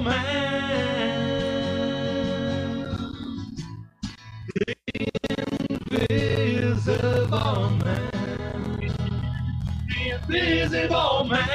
man. The invisible man. The invisible man.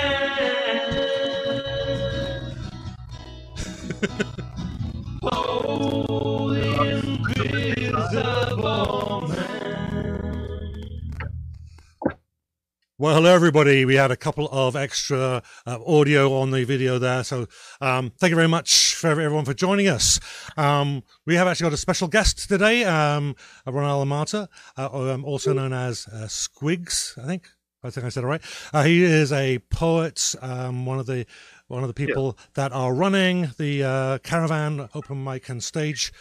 Well, hello everybody. We had a couple of extra uh, audio on the video there, so um, thank you very much for everyone for joining us. Um, we have actually got a special guest today, um, Ronel Amata, uh, um, also known as uh, Squigs. I think I think I said it right. Uh, he is a poet, um, one of the one of the people that are running the uh, Caravan Open Mic and Stage,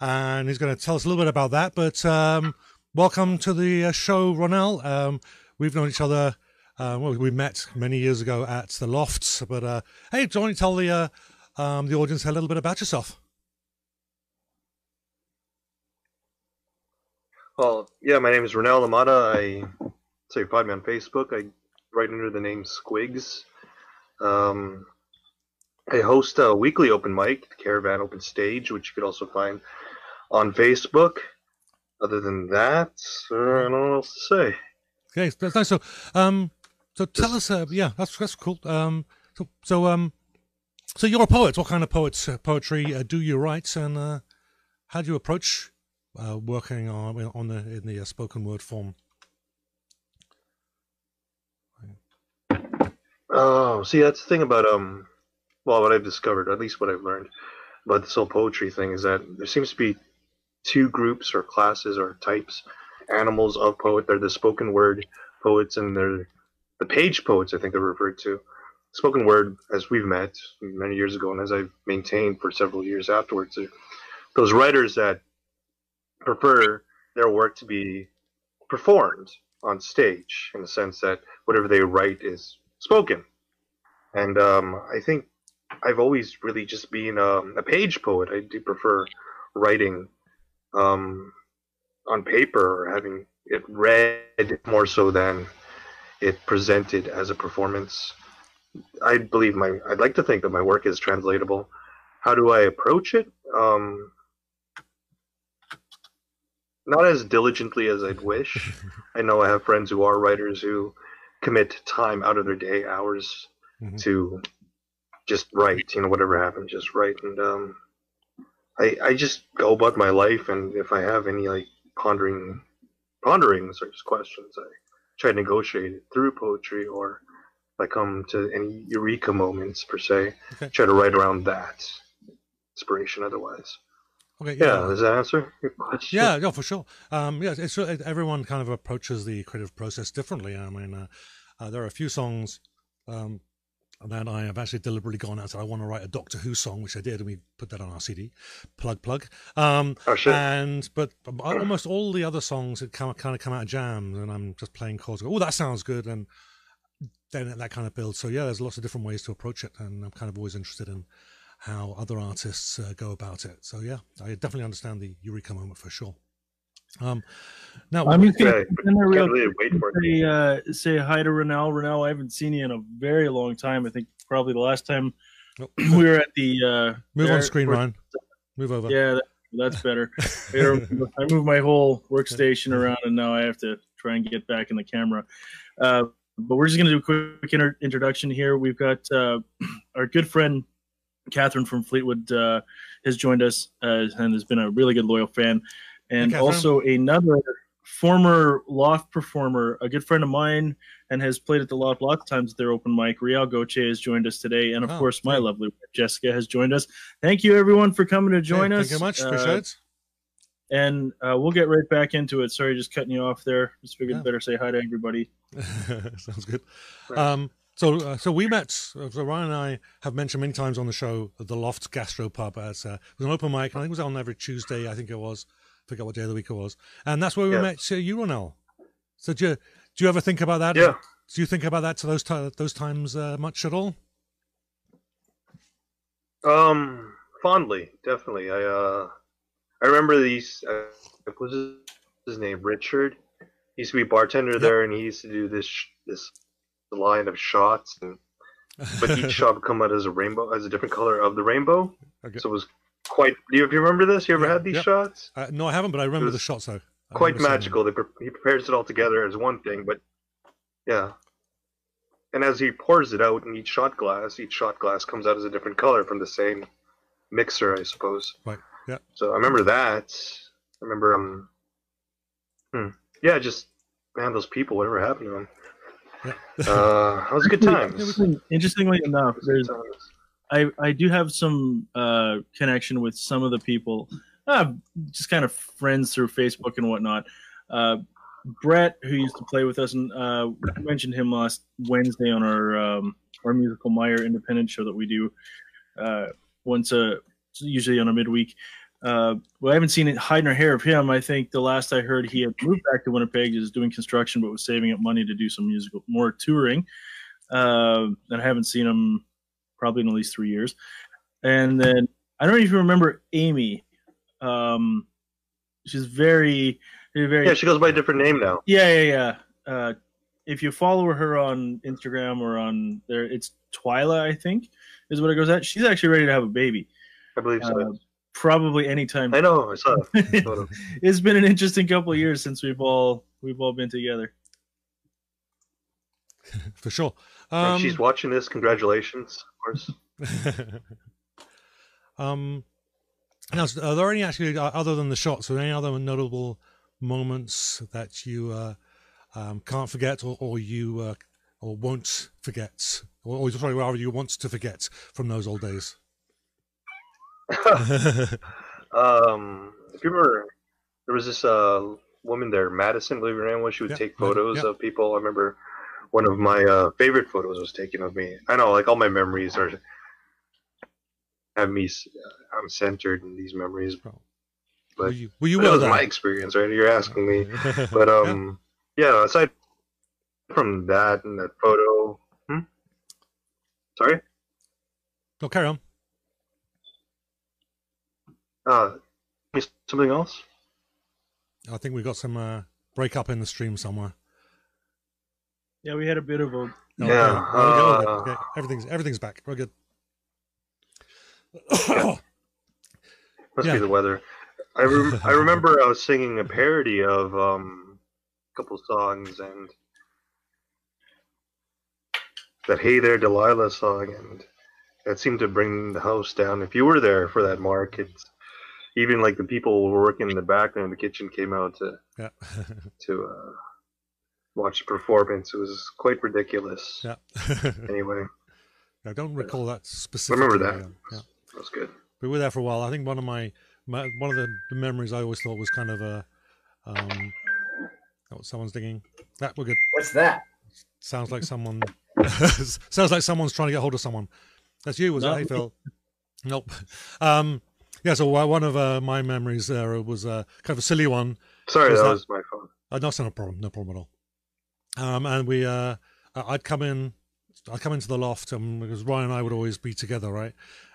and he's going to tell us a little bit about that. But um, welcome to the uh, show, Ronel. We've known each other. Uh, well, we met many years ago at the Lofts. But uh, hey, do you want to tell the uh, um, the audience a little bit about yourself? Well, yeah, my name is Ronel Amata. I so find me on Facebook. I write under the name Squigs. Um, I host a weekly open mic, the Caravan Open Stage, which you could also find on Facebook. Other than that, uh, I don't know what else to say. Okay, that's nice. So, um, so tell us. Uh, yeah, that's that's cool. Um, so so um, so you're a poet. What kind of poets uh, poetry uh, do you write, and uh, how do you approach uh, working on on the in the uh, spoken word form? Oh, see, that's the thing about um, well, what I've discovered, at least what I've learned about this whole poetry thing, is that there seems to be two groups or classes or types, animals of poet. They're the spoken word poets and they're the page poets. I think they're referred to. Spoken word, as we've met many years ago, and as I've maintained for several years afterwards, those writers that prefer their work to be performed on stage in the sense that whatever they write is spoken. And um, I think I've always really just been um, a page poet. I do prefer writing um, on paper or having it read more so than it presented as a performance. I believe my. I'd like to think that my work is translatable. How do I approach it? Um, not as diligently as I'd wish. I know I have friends who are writers who commit time out of their day, hours, Mhm. to just write. You know, whatever happens, just write. And um, I I just go about my life, and if I have any like pondering ponderings or just questions, I try to negotiate it through poetry, or if I come to any eureka moments per se, Okay. try to write around that inspiration. Otherwise, Okay, yeah, does that answer your question? Yeah, yeah, for sure. Um, yeah, it's it, everyone kind of approaches the creative process differently. I mean, uh, uh, there are a few songs um, that I have actually deliberately gone out. and said I want to write a Doctor Who song, which I did, and we put that on our CD. Plug, plug. Um, Oh shit. and but almost all the other songs kind of kind of come out of jams, and I'm just playing chords. Oh, that sounds good, and then that kind of builds. So yeah, there's lots of different ways to approach it, and I'm kind of always interested in how other artists uh, go about it. So yeah, I definitely understand the eureka moment for sure. Um, now, I'm just gonna Okay, jump in there real really wait for say, uh, say hi to Ronel. Ronel, I haven't seen you in a very long time. I think probably the last time Oh, we were at the uh, move there- on screen, Ron. Move over. Yeah, that, that's better. I moved my whole workstation around, and now I have to try and get back in the camera. Uh, but we're just going to do a quick inter- introduction here. We've got uh, our good friend Catherine from Fleetwood uh, has joined us uh, and has been a really good loyal fan, and Catherine. also another former Loft performer, a good friend of mine, and has played at the Loft lots of times at their open mic. Rial Goche has joined us today, and of Oh, course, my great. lovely wife, Jessica has joined us. Thank you, everyone, for coming to join us. Thank you very much. Uh, Appreciate it. and uh, we'll get right back into it. Sorry, just cutting you off there. Just figured Yeah. better say hi to everybody. Sounds good. Um, so, uh, so we met. So Ryan and I have mentioned many times on the show the Loft Gastro Pub as uh, it was an open mic. I think it was on every Tuesday. I think it was. Forget what day of the week it was. And that's where we Yeah. met you, Ronel. So, do you, do you ever think about that? Yeah. Do you think about that to those ti those times uh, much at all? Um, fondly, definitely. I uh, I remember these. Uh, what was his, name? Richard. He used to be a bartender Yep. there, and he used to do this this line of shots, and but each shot would come out as a rainbow, as a different color of the rainbow. Okay. So it was quite. Do you, do you remember this? You ever Yeah, had these yeah. shots? Uh, no, I haven't, but I remember the shots though. I Quite remember seeing them. magical. They, pre- he prepares it all together as one thing, but yeah. And as he pours it out in each shot glass, each shot glass comes out as a different color from the same mixer, I suppose. Right. Yeah. So I remember that. I remember um. Hmm. Yeah, just man, those people. Whatever happened to them? Yeah. Uh, it was a good time. Interestingly enough, there's I, I do have some uh, connection with some of the people, uh, just kind of friends through Facebook and whatnot. Uh, Brett, who used to play with us, and uh, mentioned him last Wednesday on our um, our musical Meyer independent show that we do uh, once a usually on a midweek. Uh, well, I haven't seen it hide nor hair of him. I think the last I heard, he had moved back to Winnipeg, is doing construction, but was saving up money to do some musical more touring. Uh, and I haven't seen him probably in at least three years. And then I don't know if you remember Amy. Um, she's very, very, Yeah, she goes by a different name now. yeah, yeah, yeah. Uh, if you follow her on Instagram or on there, it's Twyla, I think, is what it goes at. She's actually ready to have a baby. I believe so. Uh, probably anytime. I know. I saw a photo. it's been an interesting couple of years since we've all we've all been together. for sure. If Um, she's watching this. Congratulations, of course. um, now, are there any actually uh, other than the shots? Are there any other notable moments that you uh, um, can't forget, or, or you uh, or won't forget, or, or sorry, rather you want to forget from those old days? Um, if you remember, there was this uh woman there, Madison, believe her name was. She would Yeah, take photos yeah. of people. I remember one of my uh, favorite photos was taken of me. I know, like all my memories are have me. I'm centered in these memories. were But you, were you that was my experience, right? You're asking me, but um, yeah. Aside from that and that photo, hmm? sorry. no, carry on. Uh, something else? I think we got some uh, break up in the stream somewhere. Yeah, we had a bit of a Oh, Yeah, okay. Okay, uh, okay. Everything's everything's back. We're good. Must Yeah. be the weather. I rem- I remember I was singing a parody of um, a couple songs and that "Hey There Delilah" song, and that seemed to bring the house down. If you were there for that, Mark, it's even like the people were working in the background in the kitchen came out to yeah. to uh, watch the performance. It was quite ridiculous. yeah. Anyway, I don't recall that specifically. remember that. Yeah. that was good. we were there for a while. I think one of my, my one of the, the memories I always thought was kind of a um oh someone's digging. That we're good. What's that? Sounds like someone sounds like someone's trying to get hold of someone. That's you, was No. it? Hey Phil. Nope. Um yeah, so uh, one of uh, my memories there was uh, kind of a silly one. Sorry, Was that that- was my phone. Uh, no, it's not a problem. No problem at all. Um, and we, uh, I'd come in, I'd come into the loft, um, because Ryan and I would always be together, right?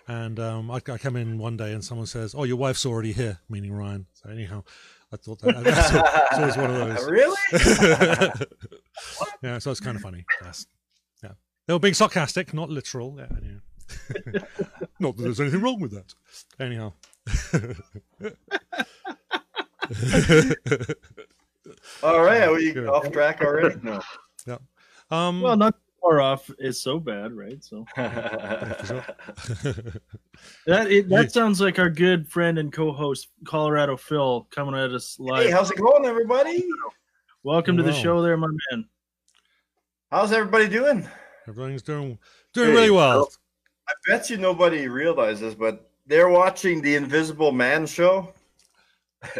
And um, I, I come in one day and someone says, "Oh, your wife's already here," meaning Ryan. So anyhow, I thought that it's always one of those. really? yeah, so it's kind of funny. Yes. Yeah, they were being sarcastic, not literal. Yeah, yeah. not that there's anything wrong with that. Anyhow. All right, are we Good. off track already? No. um, well, not far off. Is so bad, right? So that it, that Yeah. sounds like our good friend and co-host Colorado Phil coming at us live. hey, how's it going, everybody? Welcome to the Wow. show, there, my man. How's everybody doing? Everything's doing doing Hey, really well. I bet you nobody realizes, but they're watching the Invisible Man show.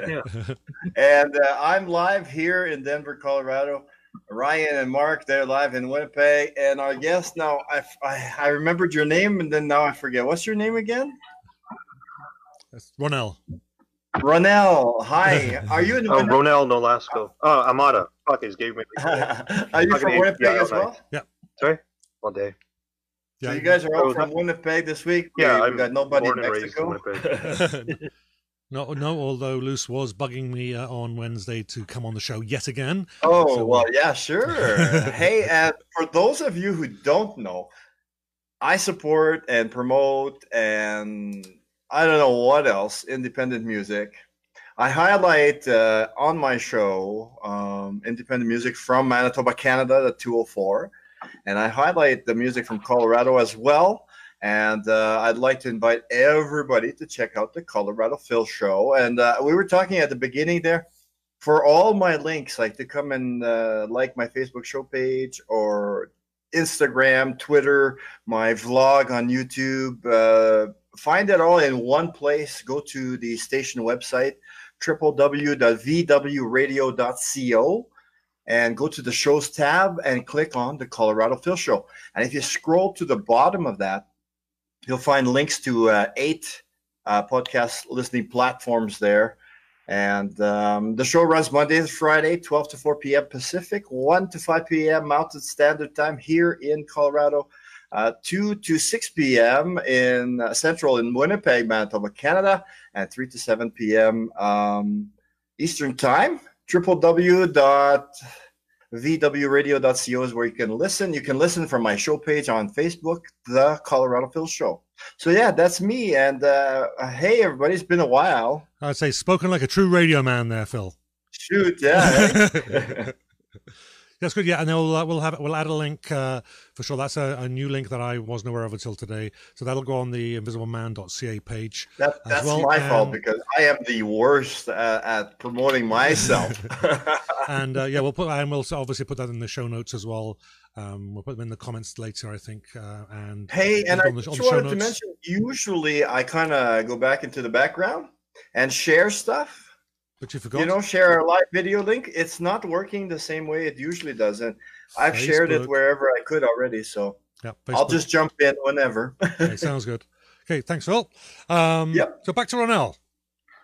Yeah. and uh, I'm live here in Denver, Colorado. Ryan and Mark, they're live in Winnipeg. And our guest now, I, I, I remembered your name and then now I forget. What's your name again? That's Ronel. Ronel. Hi. Are you in Oh, Winnipeg? Ronel Nolasco. Oh, Amata. Fuck, he's gave me Are you Fucking from Winnipeg yeah, as all well? all day. So you guys are all from Winnipeg this week? Yeah, we I'm got nobody in born and raised in Mexico. Winnipeg. No, no. Although Luce was bugging me uh, on Wednesday to come on the show yet again. Oh So- well, yeah, sure. hey, and for those of you who don't know, I support and promote and I don't know what else independent music. I highlight uh, on my show um, independent music from Manitoba, Canada, the 204, and I highlight the music from Colorado as well. And uh, I'd like to invite everybody to check out the Colorado Phil Show. And uh, we were talking at the beginning there for all my links, like to come and uh, like my Facebook show page or Instagram, Twitter, my vlog on YouTube. Uh, find it all in one place. Go to the station website, www.vwradio.co, and go to the shows tab and click on the Colorado Phil Show. And if you scroll to the bottom of that, you'll find links to uh, eight uh, podcast listening platforms there. And um, the show runs Monday to Friday, 12 to 4 p.m. Pacific, 1 to 5 p.m. Mountain Standard Time here in Colorado, uh, 2 to 6 p.m. in uh, Central in Winnipeg, Manitoba, Canada, and 3 to 7 p.m. Um, Eastern Time. www.vwradio.co is where you can listen. You can listen from my show page on Facebook, The Colorado Phil Show. So, yeah, that's me. And uh, hey, everybody, it's been a while. I'd say spoken like a true radio man there, Phil. Shoot, yeah. That's good. Yeah, and then we'll, uh, we'll have we'll add a link uh, for sure. That's a, a new link that I wasn't aware of until today. So that'll go on the invisibleman.ca page. That, that's well, my fault because I am the worst uh, at promoting myself. and uh, yeah, we'll put and we'll obviously put that in the show notes as well. Um, we'll put them in the comments later, I think. Uh, and hey, and I the, on just the show wanted to mention, usually I kind of go back into the background and share stuff. But you forgot. You know, share our live video link. It's not working the same way it usually does, and I've shared it wherever I could already. So yeah, I'll just jump in whenever. Okay, sounds good. Okay, thanks, Phil. Um, Yep. So back to Ronel.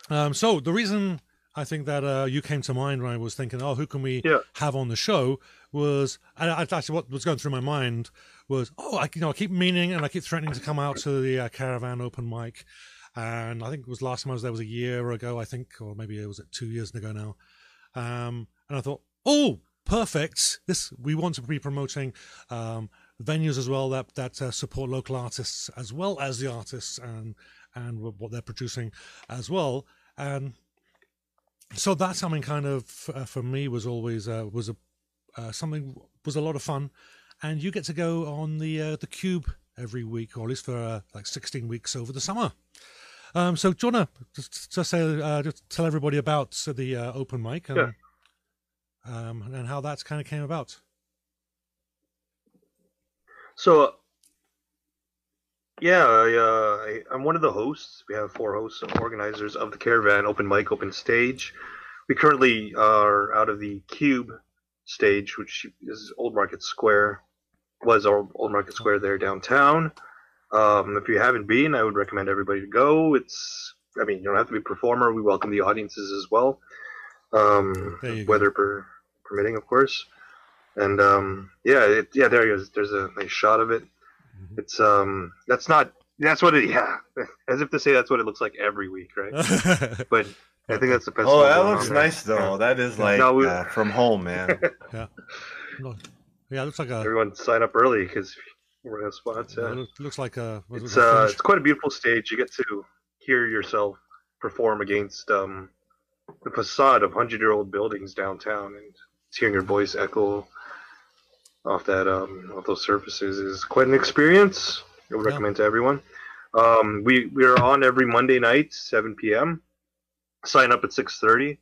Um, so the reason I think that uh, you came to mind when I was thinking, oh, who can we Yeah. have on the show was, and I, actually what was going through my mind was, oh, I, you know, I keep meaning and I keep threatening to come out to the uh, Caravan open mic. And I think it was last time I was there was a year ago, I think, or maybe it was it two years ago now. Um, and I thought, oh, perfect. This we want to be promoting um, venues as well that that uh, support local artists as well as the artists and and what they're producing as well. And so that's something kind of uh, for me was always uh, was a uh, something was a lot of fun. And you get to go on the uh, the cube every week, or at least for uh, like sixteen weeks over the summer. Um, so, Jonah, just, just say, uh, just tell everybody about uh, the uh, open mic and, um, and how that's kind of came about? So, yeah, I, uh, I, I'm one of the hosts. We have four hosts and organizers of the Caravan Open Mic Open Stage. We currently are out of the Cube stage, which is Old Market Square, was our Old Market Square there downtown. Um, if you haven't been, I would recommend everybody to go. It's, I mean, you don't have to be a performer. We welcome the audiences as well, um, There you go. weather per, permitting, of course. And um, yeah, it, yeah, there he is. There's a nice shot of it. Mhm. It's um, that's not. That's what it. Yeah, as if to say that's what it looks like every week, right? But I think that's the best. Oh, that looks on there. nice though. That is like No, we- uh, from home, man. No, yeah, it looks like a Everyone sign up early because we're gonna have spots. it Yeah. looks- looks like a was it It's a uh, it's quite a beautiful stage. You get to hear yourself perform against um, the facade of hundred-year-old buildings downtown, and hearing your voice echo off that um, off those surfaces is quite an experience. I would Yeah. recommend to everyone. Um, we we are on every Monday night, 7 p.m. Sign up at 6:30,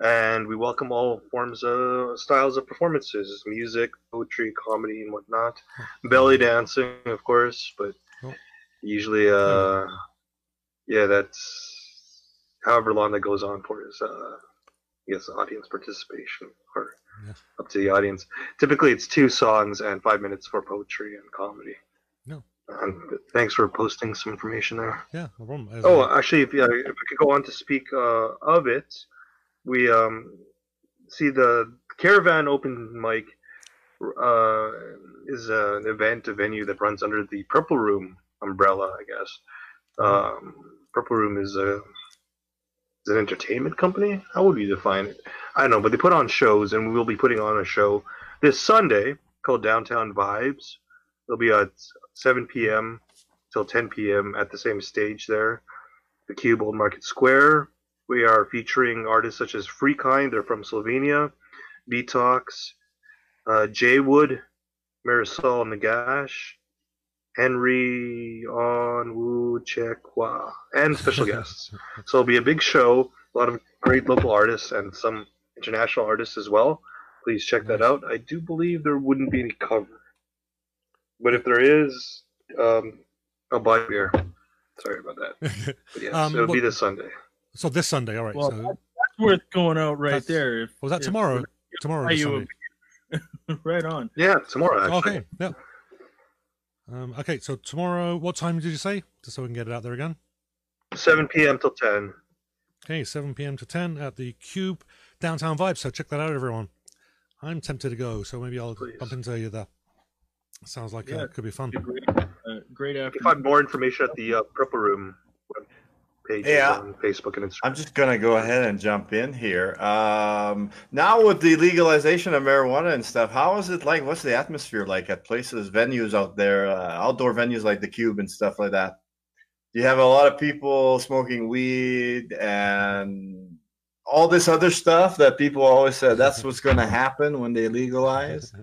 and we welcome all forms of styles of performances: music, poetry, comedy, and whatnot. Belly dancing, of course, but Oh. usually, uh, yeah, that's however long that goes on for is, uh, I guess, audience participation or Yeah. up to the audience. Typically, it's two songs and five minutes for poetry and comedy. No. Um, thanks for posting some information there. Yeah, no problem. Oh, actually, if, if I could go on to speak uh, of it, we um, see the Caravan Open Mic uh, is uh, an event, a venue that runs under the Purple Room umbrella, I guess. Um, Purple Room is a is an entertainment company. How would you define it? I don't know, but they put on shows, and we will be putting on a show this Sunday called Downtown Vibes. It'll be at 7 p.m. till 10 p.m. at the same stage there, the Cube Old Market Square. We are featuring artists such as Freekind, they're from Slovenia, Detox, uh, Jay Wood, Marisol Nagash, Henry Onwuchekwa, and special guests. So it'll be a big show, a lot of great local artists and some international artists as well. Please check that out. I do believe there wouldn't be any cover, but if there is, um, I'll buy beer. Sorry about that. But yes, Um, it'll be this Sunday. So this Sunday, all right. Well, so That's worth going out right That's- there. If, was that if- tomorrow? Tomorrow. Are This Sunday. right on? Yeah, tomorrow. Actually. Okay. Yeah. Um, okay. So tomorrow, what time did you say? Just so we can get it out there again. 7 p.m. till 10. Okay, 7 p.m. to 10 at the Cube Downtown Vibe. So check that out, everyone. I'm tempted to go, so maybe I'll Please. bump into you there. Sounds like uh, it could be fun. Great, uh, great You afternoon. can find more information at the uh, Purple Room web pages Yeah. on Facebook and Instagram. I'm just gonna go ahead and jump in here. Um, now with the legalization of marijuana and stuff, how is it like? What's the atmosphere like at places, venues out there, uh, outdoor venues like the Cube and stuff like that? Do you have a lot of people smoking weed and all this other stuff that people always said that's what's going to happen when they legalize?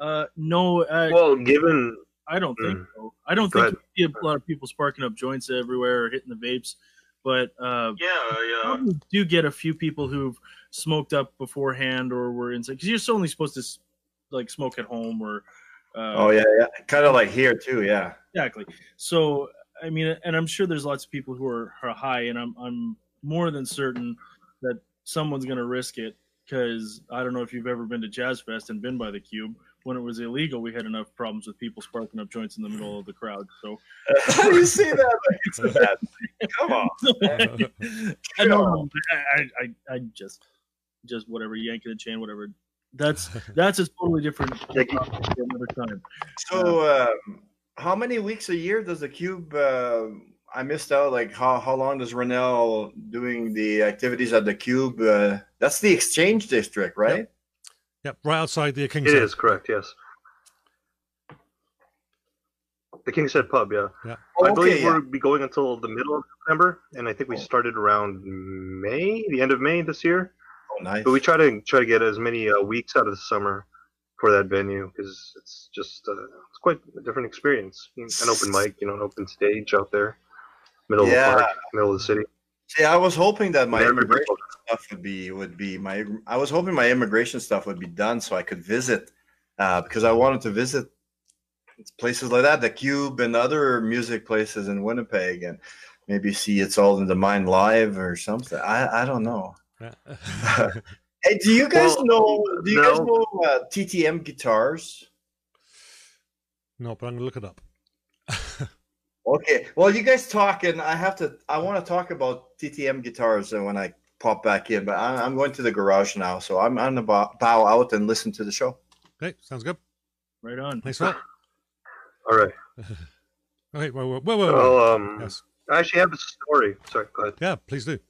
Uh, no, uh, Well, given I don't think Mm. so. I don't Go think you see a lot of people sparking up joints everywhere or hitting the vapes, but uh, yeah, yeah, do get a few people who've smoked up beforehand or were inside because you're only supposed to like smoke at home or. Uh, Oh yeah, yeah, kind of like here too. Yeah. Exactly. So I mean, and I'm sure there's lots of people who are, are high, and I'm I'm more than certain that someone's going to risk it because I don't know if you've ever been to Jazz Fest and been by the Cube. When it was illegal, we had enough problems with people sparking up joints in the middle of the crowd. So How do you say that? Like a bad thing. Come on. I don't know. I, I, I just just whatever yanking the chain, whatever. That's that's a totally different Yeah, you- topic for another time. So, um, how many weeks a year does the cube? Uh, I missed out. Like, how how long does Ronel doing the activities at the cube? Uh, that's the exchange district, right? Yep, right outside the King's it Head. is correct. Yes, the King's Head Pub. Yeah, Yeah. I Okay, believe yeah. we'll be going until the middle of September, and I think we started around May, the end of May this year. Oh, nice. But we try to try to get as many uh, weeks out of the summer for that venue because it's just uh, it's quite a different experience. An open mic, you know, an open stage out there, middle Yeah. of the park, middle of the city. See, I was hoping that my immigration stuff would be would be my. I was hoping my immigration stuff would be done so I could visit, uh, because I wanted to visit places like that, the Cube and other music places in Winnipeg, and maybe see it's all in the mind live or something. I I don't know. Hey, do you guys Well, know? Do you guys know uh, TTM guitars? no, but I'm gonna look it up. Okay. Well, you guys talk, and I have to. I want to talk about TTM guitars when I pop back in, but I, I'm going to the garage now, so I'm I'm gonna bow, bow out and listen to the show. Okay, sounds good. Right on. Thanks for that. All right. Okay, whoa, whoa, whoa, whoa, whoa. Well, um, Yes. I actually have a story. Sorry, go ahead. Yeah, please do.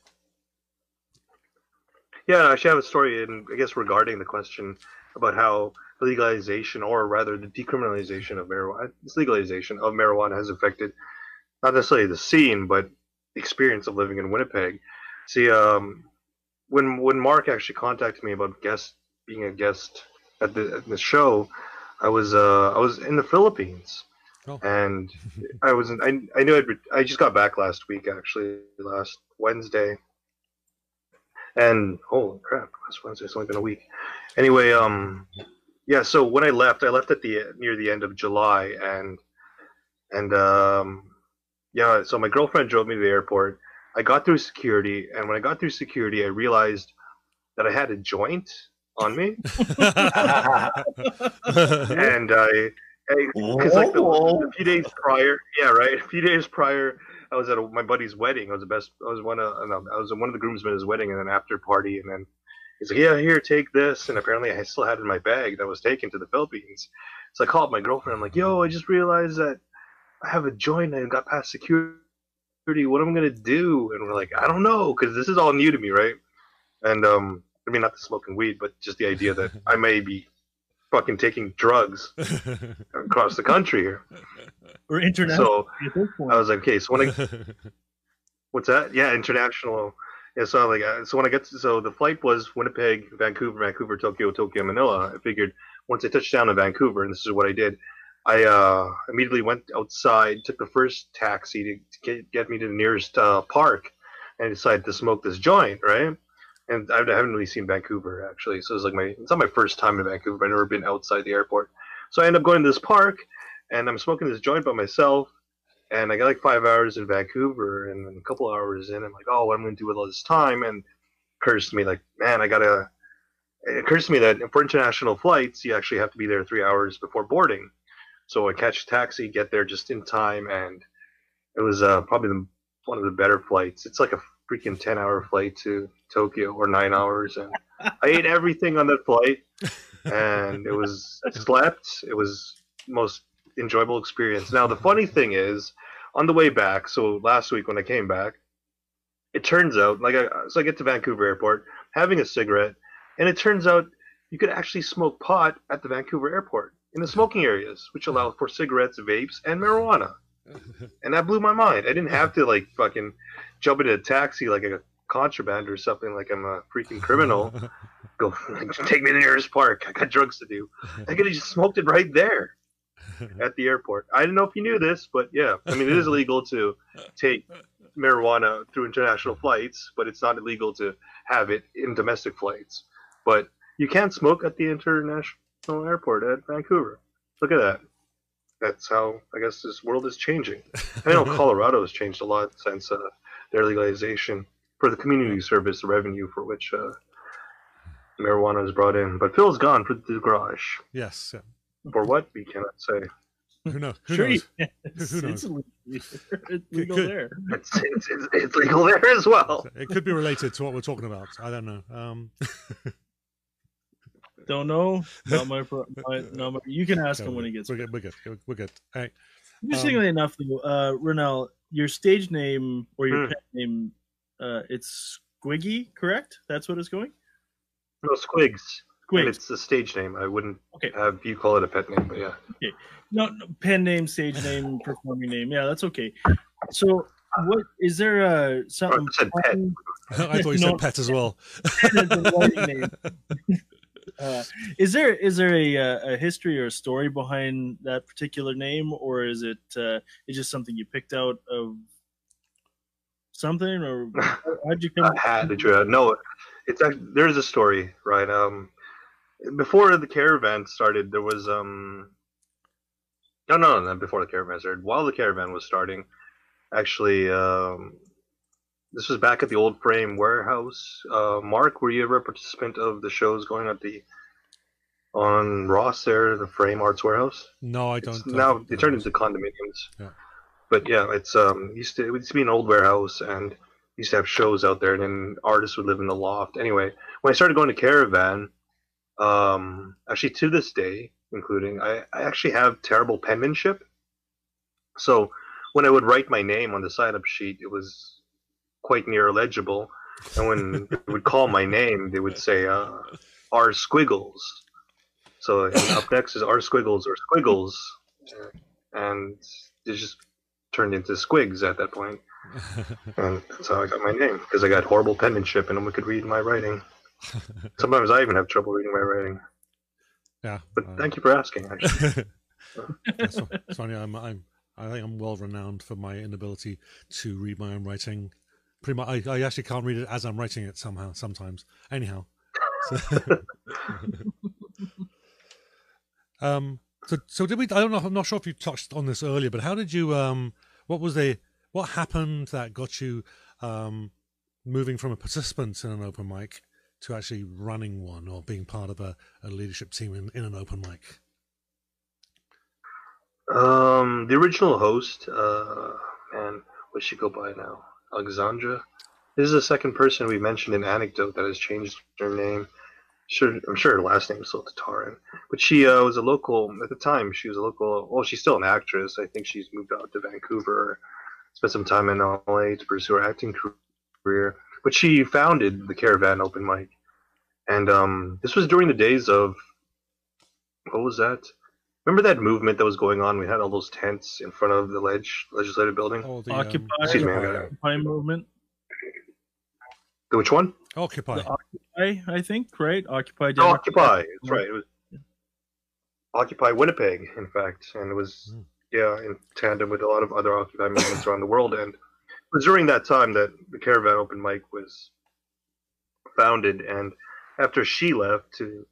Yeah, I actually have a story, and I guess regarding the question about how legalization, or rather the decriminalization of marijuana, this legalization of marijuana has affected not necessarily the scene, but the experience of living in Winnipeg. See, um, when when Mark actually contacted me about guest being a guest at the at the show, I was uh, I was in the Philippines, Oh. and I was I I knew I'd I just got back last week actually last Wednesday, and holy crap, last Wednesday it's only been a week. Anyway, um, yeah. So when I left, I left at the near the end of July, and and um, yeah. So my girlfriend drove me to the airport. I got through security, and when I got through security, I realized that I had a joint on me, and I. Because like the, a few days prior, yeah, right. A few days prior, I was at a, my buddy's wedding. I was the best. I was one of I was one of the groomsmen at his wedding, and then after party, and then he's like, "Yeah, here, take this." And apparently, I still had it in my bag that was taken to the Philippines. So I called my girlfriend. I'm like, "Yo, I just realized that I have a joint and got past security. What am I gonna do?" And we're like, "I don't know," because this is all new to me, right? And um, I mean, not the smoking weed, but just the idea that I may be fucking taking drugs across the country here. Or international So at this point. I was like, okay, so when I What's that? Yeah, international. Yeah, so like, uh, so when I get to, so the flight was Winnipeg, Vancouver, Vancouver, Tokyo, Tokyo, Manila. I figured once I touched down in Vancouver, and this is what I did, I uh, immediately went outside, took the first taxi to, to get, get me to the nearest uh, park, and decided to smoke this joint, right? And I haven't really seen Vancouver actually, so it's like my it's not my first time in Vancouver. I've never been outside the airport, so I end up going to this park, and I'm smoking this joint by myself and I got like five hours in Vancouver, and then a couple hours in, I'm like, oh, what am I going to do with all this time? And to me, like, man, I gotta. It occurs to me that for international flights, you actually have to be there three hours before boarding. So I catch a taxi, get there just in time, and it was uh, probably the, one of the better flights. It's like a freaking ten-hour flight to Tokyo, or nine hours, and I ate everything on that flight, and it was slept. It was most enjoyable experience. Now the funny thing is, on the way back, so last week when I came back, it turns out like I, so I get to Vancouver Airport having a cigarette, and it turns out you could actually smoke pot at the Vancouver Airport in the smoking areas, which allow for cigarettes, vapes, and marijuana. And that blew my mind. I didn't have to like fucking jump into a taxi like a contraband or something like I'm a freaking criminal. Go take me to the nearest park. I got drugs to do. I could have just smoked it right there at the airport. I don't know if you knew this, but yeah, I mean it is illegal to take marijuana through international flights, but it's not illegal to have it in domestic flights. But you can smoke at the international airport at Vancouver. Look at that. That's how I guess this world is changing. I know Colorado has changed a lot since uh, their legalization for the community service revenue for which uh, marijuana is brought in. But Phil's gone for the garage. yes. yeah. For what we cannot say. Who knows? Who sure, knows? you- it's, Who knows? it's illegal, it's legal Could- there. It's, it's, it's, it's legal there as well. It could be related to what we're talking about. I don't know. Um, Don't know. Not my, my, not my You can ask him when he gets. we're back. good. We're good. We're- We're good. All right. Interestingly enough, though, uh, Ronel, your stage name or your Hmm. pet name, uh, it's Squiggy, correct? That's what it's going. No, Squigs. And Squig. it's a stage name. I wouldn't Okay. have you call it a pet name, but yeah. No, no, pen name, stage name, performing name. Yeah, that's okay. So, what is there uh, something? I said pet. I thought you No. said pet as well. Is a writing name. Uh, is there is there a, uh, a history or a story behind that particular name, or is it uh, it's just something you picked out of something, or how'd you come? I had to draw. No, it's actually, there's a story, right? Um, before the caravan started, there was um, no, no, no, before the caravan started. While the caravan was starting, actually, um, this was back at the old frame warehouse. Uh, Mark, were you ever a participant of the shows going at the on Ross there, the frame arts warehouse? No, I don't. now don't they turned into condominiums. Yeah. But yeah, it's um used to it used to be an old warehouse and used to have shows out there and then artists would live in the loft. Anyway, when I started going to Caravan, um actually to this day, including I, I actually have terrible penmanship. So when I would write my name on the sign up sheet it was quite near illegible. And when they would call my name, they would say uh R Squiggles. So up next is R Squiggles or Squiggles, and it just turned into Squigs at that point. point, and that's how I got my name because I got horrible penmanship and no one could read my writing. Sometimes I even have trouble reading my writing. yeah. But uh, thank you for asking. Actually, it's funny. I'm, I'm, I think I'm well renowned for my inability to read my own writing. Pretty much, I, I actually can't read it as I'm writing it somehow. Sometimes, anyhow. So, um. So, so did we? I don't know. I'm not sure if you touched on this earlier, but how did you? Um. What was the? What happened that got you? Um. Moving from a participant in an open mic to actually running one or being part of a, a leadership team in, in an open mic. um, the original host, uh, man, what she go by now? Alexandra. This is the second person we mentioned in anecdote that has changed her name. Sure, I'm sure her last name is still Tatarin, but she uh, was a local at the time. She was a local. Well, she's still an actress. I think she's moved out to Vancouver, spent some time in LA to pursue her acting career. But she founded the Caravan Open Mic, and um, this was during the days of what was that? Remember that movement that was going on? We had all those tents in front of the ledge legislative building. Oh, the, Occupy. Um, Excuse me, I. Occupy movement. Which one? Occupy. The Occupy, I think, right? Occupy. Oh, Occupy. That's right. It was Occupy Winnipeg, in fact, and it was Mm. yeah in tandem with a lot of other Occupy movements around the world. And it was during that time that the Caravan Open Mic was founded. And after she left to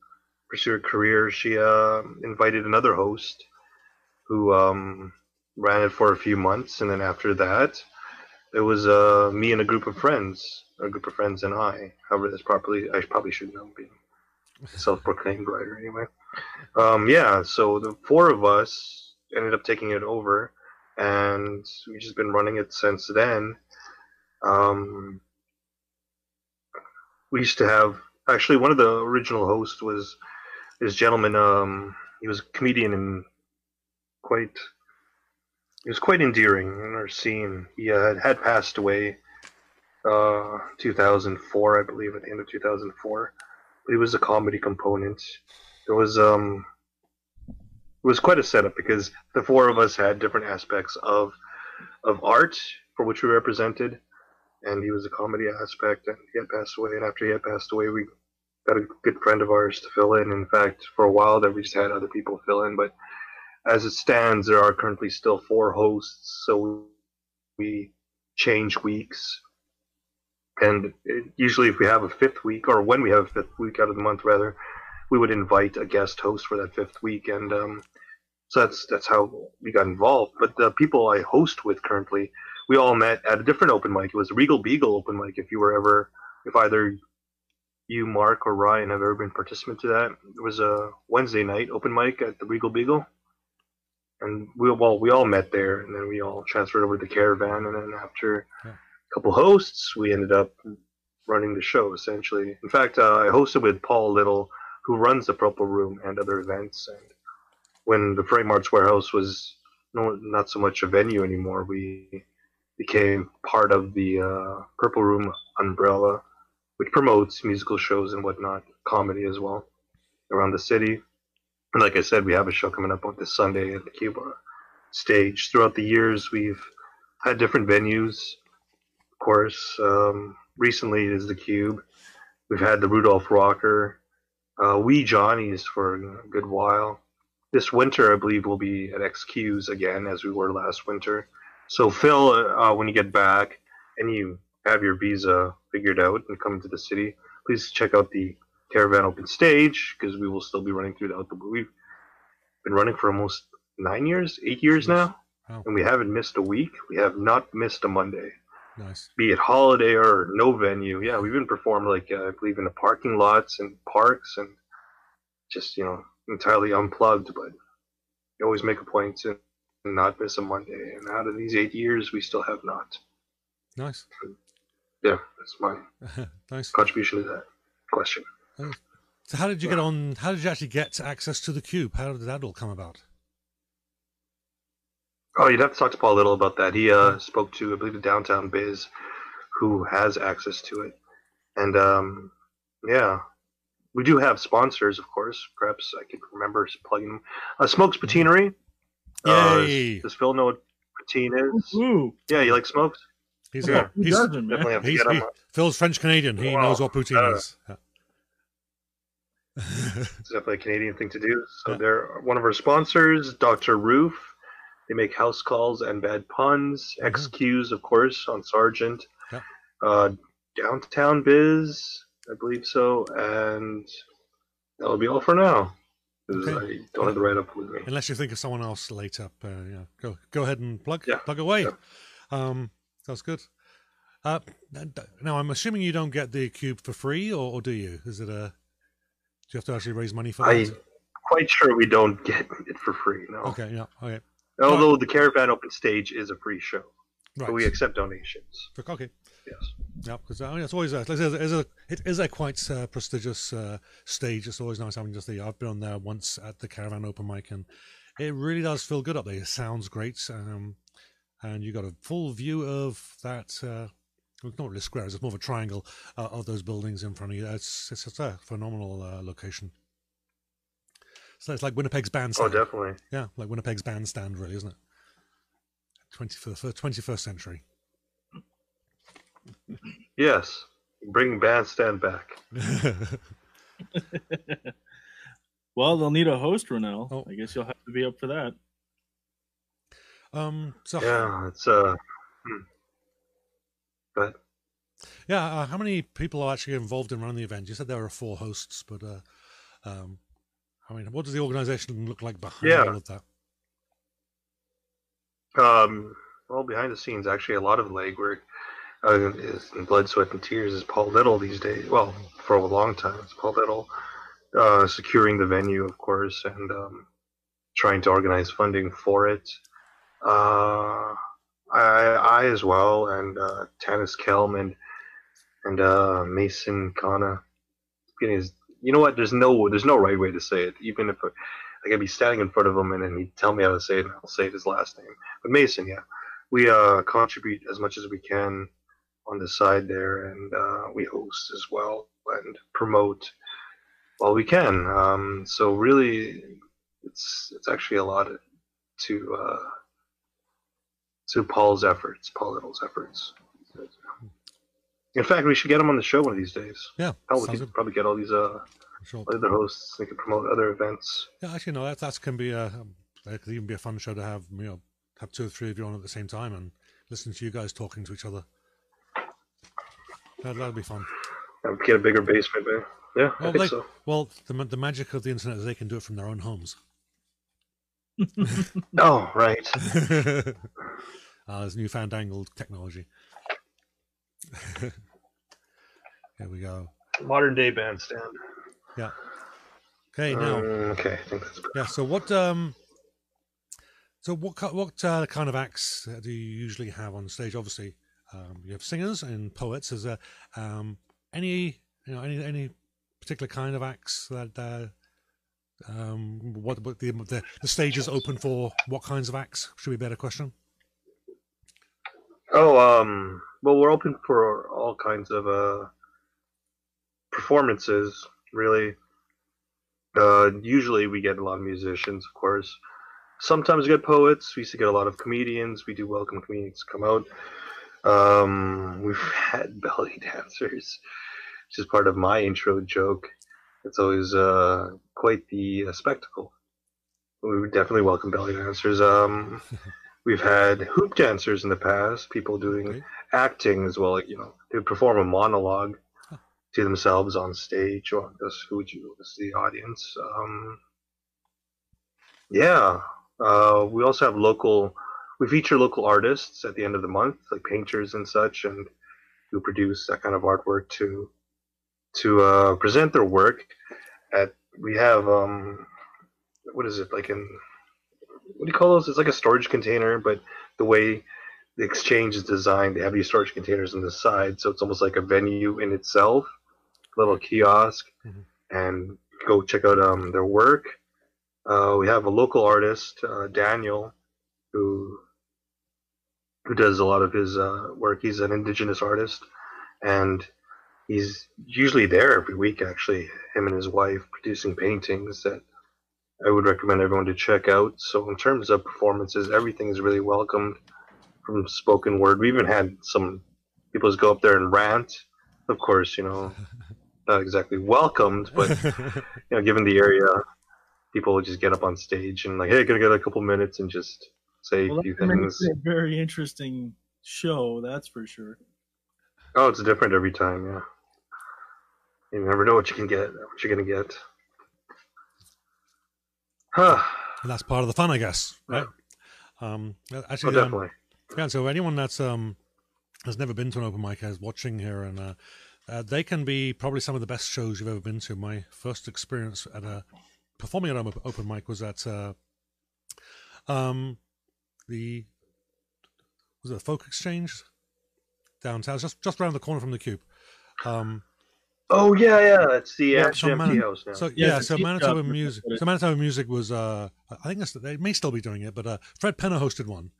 pursue a career, she uh, invited another host who um, ran it for a few months, and then after that, it was uh, me and a group of friends, a group of friends and I. However, that's properly I probably should know being self-proclaimed writer anyway. Um, yeah, so the four of us ended up taking it over, and we've just been running it since then. Um, we used to have actually one of the original hosts was this gentleman. Um, he was a comedian and quite. He was quite endearing in our scene. He uh, had passed away, uh, 2004, I believe, at the end of 2004. But he was a comedy component. There was um, was quite a setup because the four of us had different aspects of of art for which we represented, and he was a comedy aspect, and he had passed away. And after he had passed away, we got a good friend of ours to fill in. In fact, for a while there, we just had other people fill in, but as it stands, there are currently still four hosts, so we change weeks. And it, usually, if we have a fifth week, or when we have a fifth week out of the month, rather, we would invite a guest host for that fifth week, and um, so that's that's how we got involved. But the people I host with currently, we all met at a different open mic. It was the Regal Beagle open mic. If you were ever, if either you, Mark, or Ryan have ever been participant to that, it was a Wednesday night open mic at the Regal Beagle, and we well we all met there, and then we all transferred over to the Caravan, and then after a couple hosts, we ended up running the show essentially. In fact, uh, I hosted with Paul Little, who runs the Purple Room and other events. And when the Frame Arts Warehouse was no, not so much a venue anymore, we became part of the uh, Purple Room umbrella, which promotes musical shows and whatnot, comedy as well, around the city. And like I said, we have a show coming up on this Sunday at the Cuba stage. Throughout the years, we've had different venues. Of course, um, recently it is the Cube. We've had the Rudolf Rocker, uh, Wee Johnny's for a good while. This winter, I believe, we'll be at XQ's again, as we were last winter. So, Phil, uh, when you get back and you have your visa figured out and come to the city, please check out the Caravan Open Stage because we will still be running throughout the. We've been running for almost nine years, eight years now, and we haven't missed a week. We have not missed a Monday Nice. be it holiday or no venue. Yeah, we've been performed like uh, I believe in the parking lots and parks and just you know entirely unplugged. But you always make a point to not miss a Monday. And out of these eight years, we still have not. Nice. Yeah, that's my nice. contribution to that question. So how did you get on? How did you actually get access to the cube? How did that all come about? Oh, you'd have to talk to Paul a Little about that. He uh, spoke to, I believe, the Downtown Biz, who has access to it. And um, yeah, we do have sponsors, of course. Perhaps I could remember plugging them. Uh, Smokes Poutinerie. Uh, Yay! does Phil know what poutine is? Ooh, Yeah, you like smokes? He's yeah. who he's doesn't, man? Definitely have to he's get he, him. Phil's French Canadian. He Wow. knows what poutine Uh, is. Yeah. It's definitely a Canadian thing to do. So they're one of our sponsors, Dr. Roof. They make house calls and bad puns. Mhm. XQs, of course, on Sargent. Yep. Uh, Downtown Biz, I believe so. And that'll be all for now. Okay. I don't have the write up with me. Unless you think of someone else later, uh, yeah, go go ahead and plug Yeah, plug away. yeah. Um, that's good. Uh, now I'm assuming you don't get the cube for free, or, or do you? Is it a? Do you have to actually raise money for it? I'm quite sure we don't get it for free, no. Okay, yeah, okay, Although the Caravan Open Stage is a free show. right. But we accept donations. For Okay, Yes. yeah, because uh, it's always a, it's a, it's a, it is a quite uh, prestigious uh, stage. It's always nice having just the. I've been on there once at the Caravan Open Mic, and it really does feel good up there. It sounds great, um, and you got a full view of that. Uh, well, not really square; it's more of a triangle uh, of those buildings in front of you. It's it's, it's a phenomenal uh, location. So it's like Winnipeg's bandstand. Oh, definitely. yeah, like Winnipeg's bandstand, really, isn't it? Twenty first, twenty first century. Yes. Bring bandstand back. Well, they'll need a host, Ronel. Oh. I guess you'll have to be up for that. um. So Yeah, it's uh. Hmm. But Yeah, uh, how many people are actually involved in running the event? You said there were four hosts, but uh, um, I mean, what does the organisation look like behind Yeah. all of that? Um, well, behind the scenes, actually, a lot of legwork uh, is in blood, sweat, and tears is Paul Little these days. Well, for a long time, it's Paul Little uh, securing the venue, of course, and um, trying to organize funding for it. Uh, I, I as well, and uh, Tanis Kelm and and uh, Mason Kana. Getting his, you know what? There's no there's no right way to say it. Even if I, I could be standing in front of him and then he'd tell me how to say it, and I'll say his last name. But Mason, yeah, we uh, contribute as much as we can on the side there, and uh, we host as well and promote while we can. Um, so really, it's it's actually a lot to uh, to Paul's efforts, Paul Little's efforts. In fact, we should get them on the show one of these days. Yeah, Hell, we could good. probably get all these uh, Sure. other hosts. They could promote other events. Yeah, actually, no, that that can be a um, that could even be a fun show to have. You know, have two or three of you on at the same time and listen to you guys talking to each other. That that'd be fun. Uh, get a bigger basement, man. Yeah, I Well, think like, so. well, the the magic of the internet is they can do it from their own homes. Oh, right. uh, there's newfound angled technology. Here we go. Modern day bandstand. Yeah. Okay, now. Um, okay, I think that's Yeah. So what? Um. So what? What uh, kind of acts uh, do you usually have on stage? Obviously, um, you have singers and poets. Is there um, any you know any any particular kind of acts that uh, um, what, what the, the the stage is open for? What kinds of acts? Should be a better question. Oh, um, well, we're open for all kinds of uh, performances, really. Uh, usually we get a lot of musicians, of course. Sometimes we get poets. We used to get a lot of comedians. We do welcome comedians to come out. Um, we've had belly dancers, which is part of my intro joke. It's always uh, quite the uh, spectacle. We would definitely welcome belly dancers. Um, we've had hoop dancers in the past, people doing Okay. acting as well. You know, they would perform a monologue to themselves on stage, or just who would you as the audience. Um, yeah, uh, we also have local. We feature local artists at the end of the month, like painters and such, and who produce that kind of artwork to to uh, present their work. At we have um, what is it like in what do you call those? It's like a storage container, but the way the exchange is designed, they have these storage containers on the side, so it's almost like a venue in itself, little kiosk, Mhm. and go check out um, their work. Uh, we have a local artist, uh, Daniel, who who does a lot of his uh, work. He's an indigenous artist, and he's usually there every week. Actually, him and his wife producing paintings that I would recommend everyone to check out. So in terms of performances, everything is really welcomed from spoken word. We even had some people just go up there and rant. Of course, you know, not exactly welcomed, but you know, given the area, people would just get up on stage and like, hey, can I get a couple minutes and just say Well, a few things. a very interesting show, that's for sure. Oh, it's different every time. Yeah, you never know what you can get, what you're gonna get. Huh. And that's part of the fun, I guess, right? Um, Oh, actually, um, definitely. Yeah, so anyone that's um has never been to an open mic is watching here, and uh, uh, they can be probably some of the best shows you've ever been to. My first experience at a performing at an open mic was at uh, um the was it the Folk Exchange downtown, just just around the corner from the Cube. Um, Oh yeah, yeah. It's the Yeah, actually some empty man- house now. so Yeah, yeah, so tea Manitoba music. but it- So Manitoba music was uh, I think they may still be doing it, but uh, Fred Penner hosted one,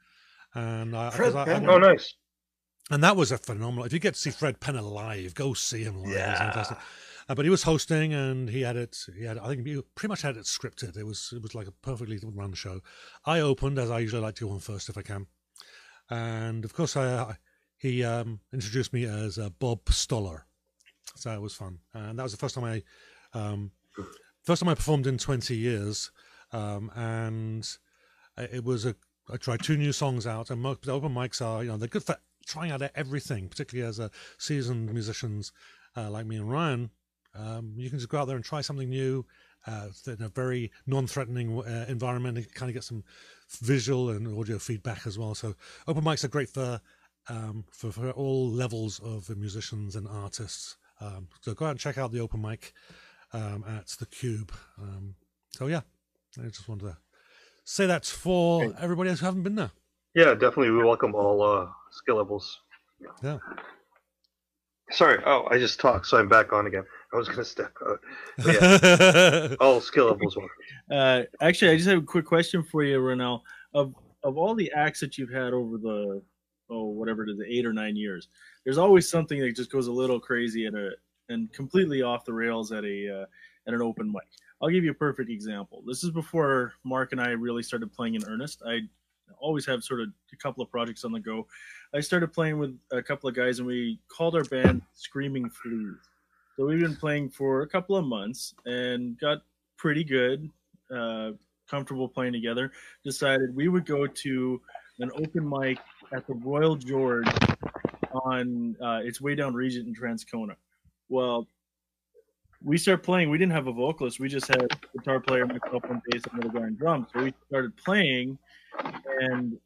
and uh, 'cause Fred I- I Penner? went- oh, nice. And that was a phenomenal. If you get to see Fred Penner live, go see him live. Yeah. fantastic. Uh, but he was hosting, and he had it. He had, I think, he pretty much had it scripted. It was, it was like a perfectly run show. I opened, as I usually like to go on first if I can, and of course, I, I he um, introduced me as uh, Bob Stoller, so it was fun, and that was the first time I, um, first time I performed in twenty years, um, and it was a. I tried two new songs out, and mo- the open mics are, you know, they're good for trying out everything, particularly as a seasoned musicians uh, like me and Ryan. Um, you can just go out there and try something new uh, in a very non-threatening uh, environment and kind of get some visual and audio feedback as well. So open mics are great for um, for, for all levels of musicians and artists. Um, so go out and check out the open mic um, at the Cube. Um, so yeah, I just wanted to say that for everybody else who haven't been there. Yeah, definitely. We welcome all uh, skill levels. Yeah. Sorry. Oh, I just talked, so I'm back on again. I was gonna step out. But yeah, all skill levels welcome. Uh, actually, I just have a quick question for you, Ronel. Of of all the acts that you've had over the oh whatever it is, eight or nine years, there's always something that just goes a little crazy at a and completely off the rails at a uh, at an open mic. I'll give you a perfect example. This is before Mark and I really started playing in earnest. I always have sort of a couple of projects on the go. I started playing with a couple of guys, and we called our band Screaming Fleas. So we've been playing for a couple of months and got pretty good, uh, comfortable playing together. Decided we would go to an open mic at the Royal George on uh, its way down Regent in Transcona. Well, we started playing. We didn't have a vocalist. We just had guitar player, myself on bass, and another guy on drums. So we started playing, and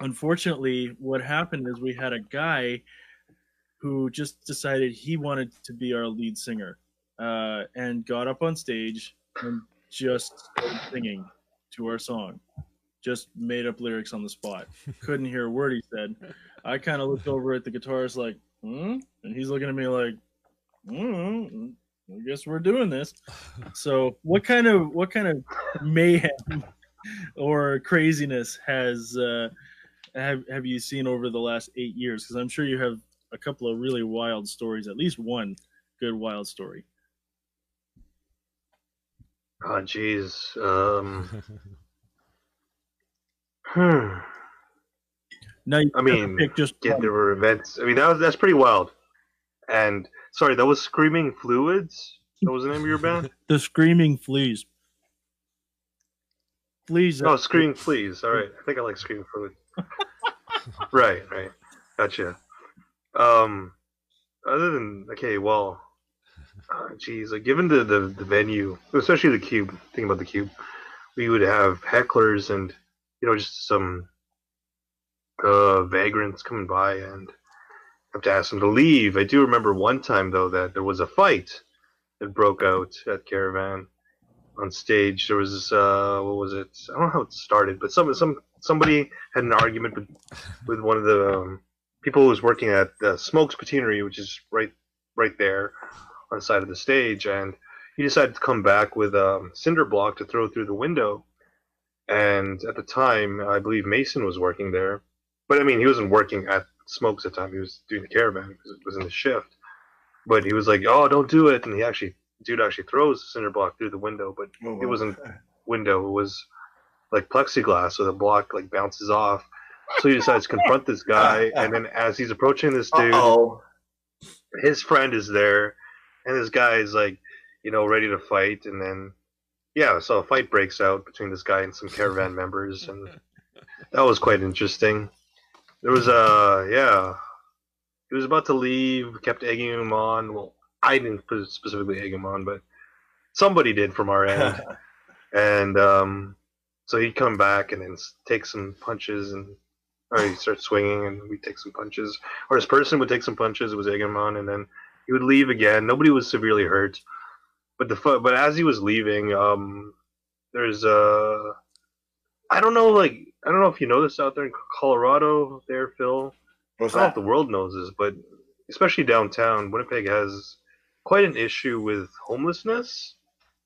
unfortunately, what happened is we had a guy who just decided he wanted to be our lead singer, uh, and got up on stage and just started singing to our song. Just made up lyrics on the spot. Couldn't hear a word he said. I kind of looked over at the guitarist like, hmm? and he's looking at me like, mm, I guess we're doing this. So, what kind of what kind of mayhem or craziness has uh, have have you seen over the last eight years? Because I'm sure you have a couple of really wild stories, at least one good wild story. Oh, jeez. Um, hmm. Now, you I mean, pick just Yeah, there were events. I mean, that was that's pretty wild. And sorry, that was Screaming Fluids. That was the name of your band. the screaming fleas. Fleas. Oh, Screaming Fleas. All right, I think I like Screaming Fluids. right, right. Gotcha. Um, other than okay, well, uh, geez, like given the, the the venue, especially the cube. Think about the cube. We would have hecklers and you know just some uh vagrants coming by and have to ask them to leave. I do remember one time though that there was a fight that broke out at Caravan on stage. There was this, uh, what was it? I don't know how it started, but some some somebody had an argument with with one of the um, people who was working at the Smokes Poutinerie, which is right right there on the side of the stage, and he decided to come back with a um, cinder block to throw through the window. And at the time, I believe Mason was working there, but I mean, he wasn't working at Smokes at the time. He was doing the caravan because it was in the shift. But he was like, "Oh, don't do it!" And he actually, dude, actually throws the cinder block through the window, but Oh, it wasn't window. It was like plexiglass, so the block like bounces off. So he decides to confront this guy, and then as he's approaching this dude, Oh, his friend is there, and this guy is like, you know, ready to fight, and then yeah, so a fight breaks out between this guy and some caravan members, and that was quite interesting. There was a yeah, he was about to leave, kept egging him on. Well, I didn't specifically egg him on, but somebody did from our end, and um, so he'd come back and then take some punches and. Or he'd start swinging, and we'd take some punches. Or his person would take some punches, it was egging him on, and then he would leave again. Nobody was severely hurt, but the but as he was leaving, um, there's uh, I don't know, like I don't know if you know this out there in Colorado, there, Phil. what's I don't know if the world knows this, but especially downtown, Winnipeg has quite an issue with homelessness.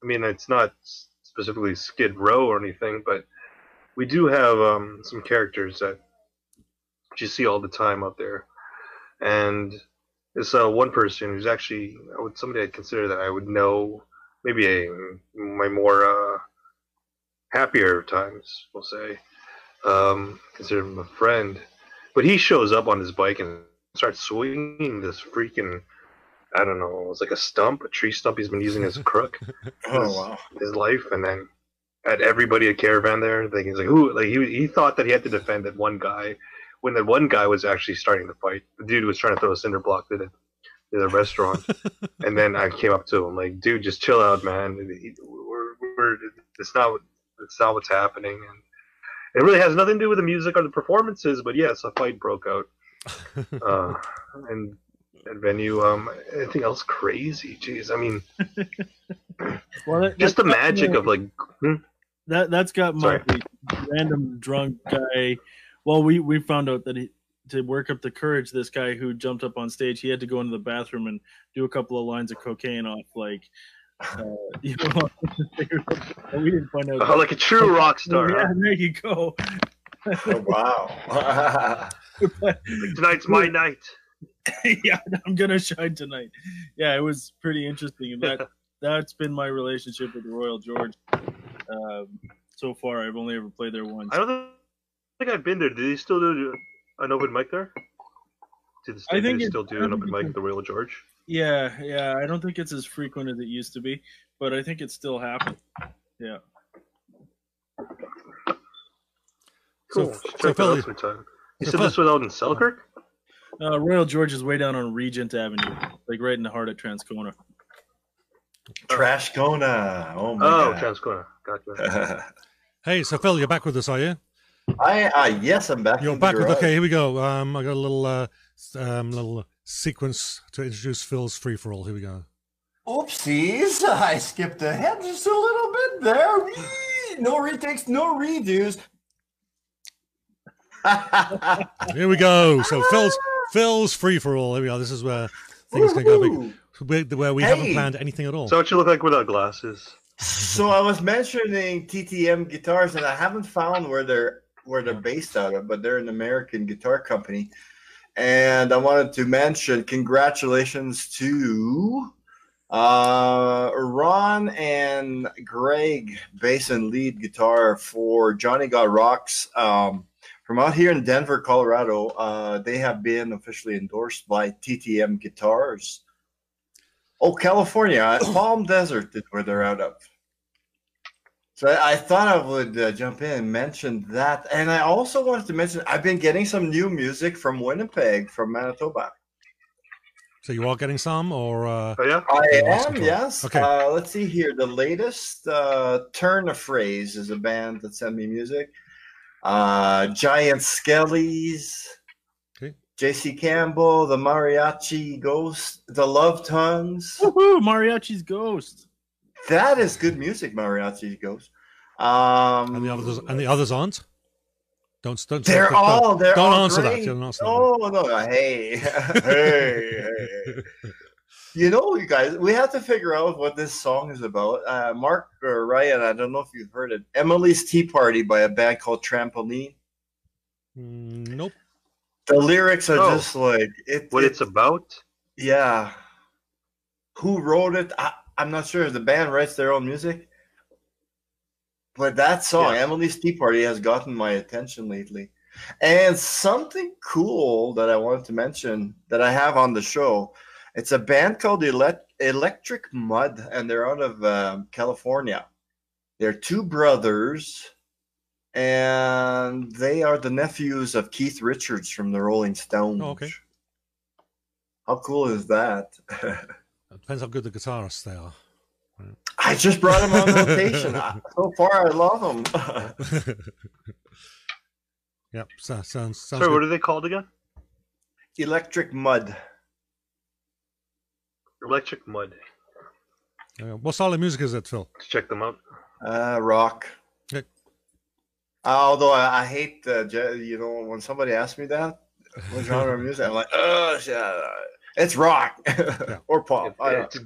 I mean, it's not specifically Skid Row or anything, but we do have um, some characters that you see all the time out there, and is uh, one person who's actually I would somebody I'd consider that I would know maybe a, my more uh, happier times, we'll say. Um, consider him a friend, but he shows up on his bike and starts swinging this freaking I don't know, it's like a stump, a tree stump he's been using as a crook Oh wow. his life, and then at everybody at caravan there, like he's like, who? Like he he thought that he had to defend that one guy, when that one guy was actually starting the fight. The dude was trying to throw a cinder block to the, to the restaurant, and then I came up to him like, dude, just chill out, man. We're, we're it's not it's not what's happening, and it really has nothing to do with the music or the performances. But yes, a fight broke out, uh, and. At venue, um, anything else crazy? Jeez, I mean, Well, that, just the magic of like, hmm? that. That's got my random drunk guy. Well, we we found out that he to work up the courage. This guy who jumped up on stage, he had to go into the bathroom and do a couple of lines of cocaine off, like. Uh, you know, we didn't find out. Oh, like a true rock star. yeah, huh? there you go. Oh, wow. Like, tonight's my night. yeah, I'm gonna shine tonight. Yeah, it was pretty interesting. And that that's been my relationship with the Royal George. Um, so far, I've only ever played there once. I don't think I've been there. Do they still do an open mic there? Do they still, I think do they still do an open mic at the Royal George? Yeah, yeah. I don't think it's as frequent as it used to be, but I think it still happens. Yeah. Cool. So- so check Phil. You so said Phil- this was out in Selkirk? Uh, Royal George is way down on Regent Avenue, like right in the heart of Transcona. Trash Kona. Oh my Oh, god. Transcona. Gotcha. Hey, so Phil, you're back with us, are you? I uh, yes, I'm back. You're back with. Okay, here we go. Um, I got a little uh, um, little sequence to introduce Phil's free for all. Here we go. Oopsies, I skipped ahead just a little bit there. No retakes, no redos. Here we go. So Phil's Phil's free for all. Here we go. This is where things can go big. Where, where we haven't planned anything at all. So what you look like without glasses? So I was mentioning TTM guitars, and I haven't found where they're where they're based out of, but they're an American guitar company. And I wanted to mention congratulations to uh, Ron and Greg, bass and lead guitar for Johnny Got Rocks. Um, from out here in Denver, Colorado, uh, they have been officially endorsed by TTM Guitars. Oh, California, Palm Desert is where they're out of. So I I thought I would uh, jump in and mention that, and I also wanted to mention I've been getting some new music from Winnipeg, from Manitoba. So you are all getting some, or uh, Oh yeah. I am, yes. Okay. Uh, let's see here. The latest uh, Turn a Phrase is a band that sent me music. Uh, Giant Skellies, Okay. J.C. Campbell, the Mariachi Ghost, the Love Tongues. Woohoo! Mariachi's Ghost. That is good music, Mariachi Ghost. Um, and the others and the others aren't? Don't don't. They're don't, all they're don't all answer that. great. Don't answer that. Oh no! Hey, hey, hey, hey. You know, you guys, we have to figure out what this song is about. Uh, Mark or Ryan, I don't know if you've heard it. Emily's Tea Party by a band called Trampoline. Mm, nope. The lyrics are Oh. just like it. What it- it's about? yeah. Who wrote it? I, I'm not sure. If the band writes their own music. But that song, Yes. Emily's Tea Party, has gotten my attention lately. And something cool that I wanted to mention that I have on the show, it's a band called Elec- Electric Mud, and they're out of um, California. They're two brothers, and they are the nephews of Keith Richards from the Rolling Stones. Oh, okay. How cool is that? It depends how good the guitarists they are. I just brought him on rotation. I- so far, I love him. yep. So, sounds sounds Sorry, what are they called again? Electric Mud. Electric Mud. Uh, what style of music is that, Phil? Let's check them out. Uh, rock. Okay. although I, I hate, uh, you know, when somebody asks me that, what genre of music, I'm like, oh, shit, uh, it's rock or pop. I It's,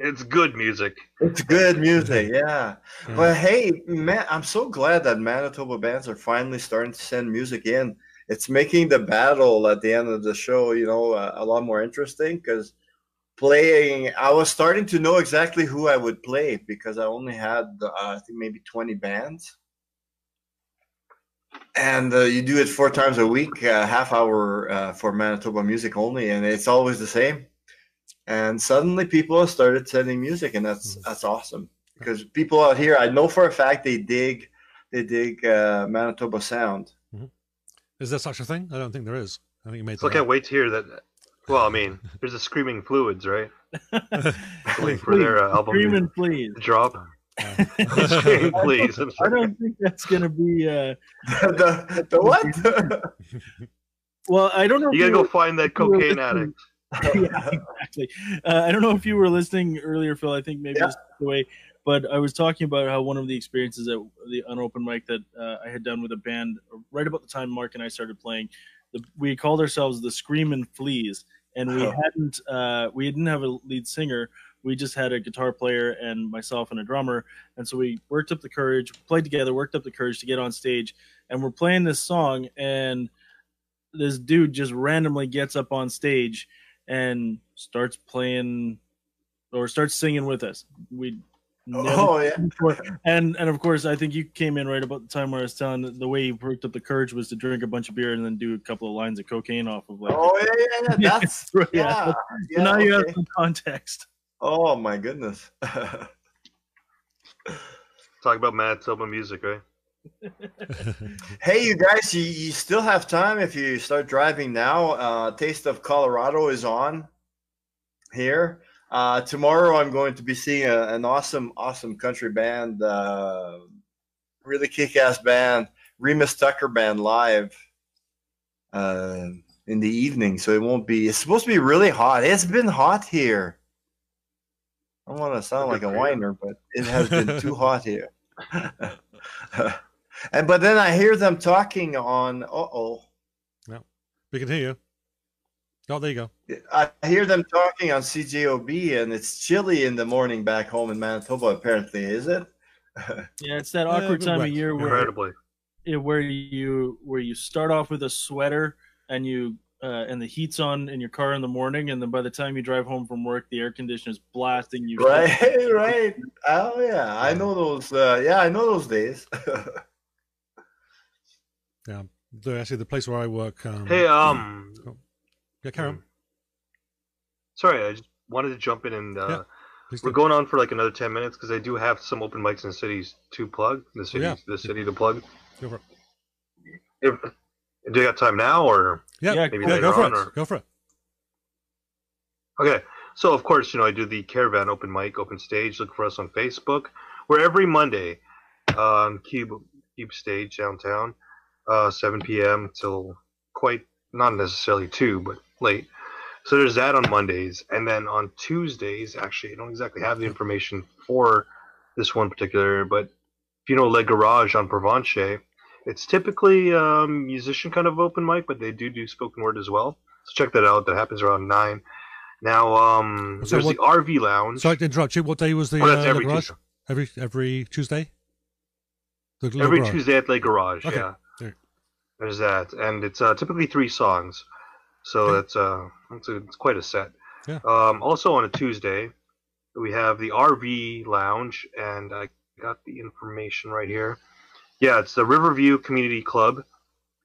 it's good music. It's good music, yeah. Yeah. But hey, man, I'm so glad that Manitoba bands are finally starting to send music in. it's making the battle at the end of the show, you know, uh, a lot more interesting because playing, I was starting to know exactly who I would play because I only had, uh, I think, maybe 20 bands. And uh, you do it four times a week, uh, half hour uh, for Manitoba music only, and it's always the same. And suddenly people started sending music, and that's that's awesome because people out here, I know for a fact they dig, they dig uh, Manitoba sound. Is there such a thing? I don't think there is. I think you made So I can't up. wait to hear that. Well, I mean, there's a Screaming Fluids, right? Waiting for their uh, album Screaming, to please. drop. Scream, please. I'm I don't think that's gonna be. Uh, the, the what? well, I don't know. if You gotta you go find that cocaine addict. yeah, exactly. Uh, I don't know if you were listening earlier, Phil. I think maybe Yeah. this the way, but I was talking about how one of the experiences at the unopened mic that uh, I had done with a band right about the time Mark and I started playing. The, we called ourselves the Screaming Fleas, and we Oh. hadn't uh, we didn't have a lead singer. We just had a guitar player and myself and a drummer, and so we worked up the courage, played together, worked up the courage to get on stage, and we're playing this song, and this dude just randomly gets up on stage and starts playing or starts singing with us. We oh yeah. And and of course, I think you came in right about the time where I was telling the way you worked up the courage was to drink a bunch of beer and then do a couple of lines of cocaine off of like. Oh yeah, yeah, yeah. That's yeah. yeah. yeah, so now you have okay. some context. Oh my goodness. Talk about Manitoba music, right? hey, you guys, you, you still have time if you start driving now. Uh, Taste of Colorado is on here. Uh, tomorrow, I'm going to be seeing a, an awesome, awesome country band, uh, really kick-ass band, Remus Tucker Band live uh, in the evening. So it won't be. It's supposed to be really hot. It's been hot here. I don't want to sound like a whiner, but it has been too hot here. and but then I hear them talking on. Uh oh. Yeah. We can hear you. Oh, there you go. I hear them talking on CJOB, and it's chilly in the morning back home in Manitoba. Apparently, is it? Yeah, it's that awkward but time of year where Incredibly. where you where you start off with a sweater and you uh, and the heat's on in your car in the morning, and then by the time you drive home from work, the air conditioner's blasting you. Right, right. Oh yeah, I know those. Uh, yeah, I know those days. The, actually, the place where I work. Um, Hey, um, yeah, carry on. sorry, I just wanted to jump in and uh, Yeah, Please we're do. going on for like another ten minutes because I do have some open mics in the cities to plug. The city, yeah. the city to plug. Go for it. If, do you got time now or? Yeah, Yeah, yeah, maybe go later for on, it. or- Go for it. Okay, so of course, you know, I do the Caravan open mic, open stage. Look for us on Facebook. We're every Monday on Cube Cube Stage downtown, uh, 7 p.m. till quite not necessarily two, but late. So there's that on Mondays, and then on Tuesdays, actually, I don't exactly have the information for this one particular, but if you know Le Garage on Provencher, it's typically um, musician kind of open mic, but they do do spoken word as well. So check that out. That happens around nine. Now, um, So there's what- the RV Lounge. Sorry to interrupt you. What day was the, Oh, that's uh, every? Tuesday. Every every Tuesday. Every garage. Tuesday at Le Garage. Okay. Yeah. There. There's that, and it's uh, typically three songs, so Okay. that's uh, it's, a, it's quite a set. Yeah. Um, also on a Tuesday, we have the RV Lounge, and I got the information right here. Yeah, it's the Riverview Community Club.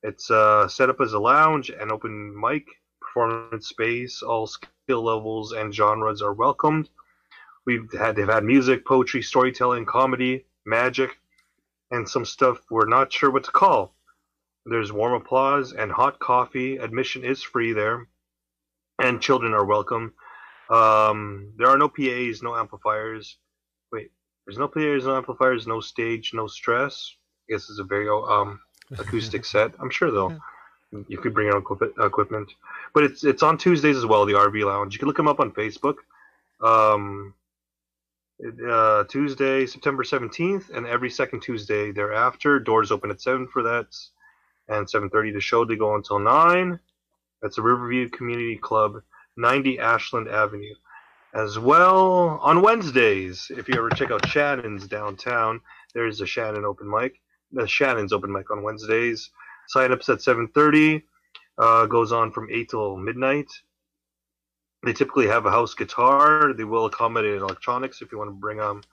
It's uh, set up as a lounge and open mic performance space. All skill levels and genres are welcomed. We've had they've had music, poetry, storytelling, comedy, magic, and some stuff we're not sure what to call. There's warm applause and hot coffee. Admission is free there, and children are welcome. Um, there are no PAs, no amplifiers. Wait, there's no PAs, no amplifiers, no stage, no stress. I guess it's a very um acoustic set. I'm sure though. You could bring your own equipment, but it's it's on Tuesdays as well. The RV Lounge. You can look them up on Facebook. Um, uh, Tuesday, September 17th, and every second Tuesday thereafter. Doors open at 7 for that, and 7.30 the show to go until 9. That's the Riverview Community Club, 90 Ashland Avenue. As well, on Wednesdays, if you ever check out Shannon's downtown, there's a Shannon open mic. The Shannon's open mic on Wednesdays. Sign-ups at 7:30. Uh, goes on from 8 till midnight. They typically have a house guitar. They will accommodate electronics if you want to bring um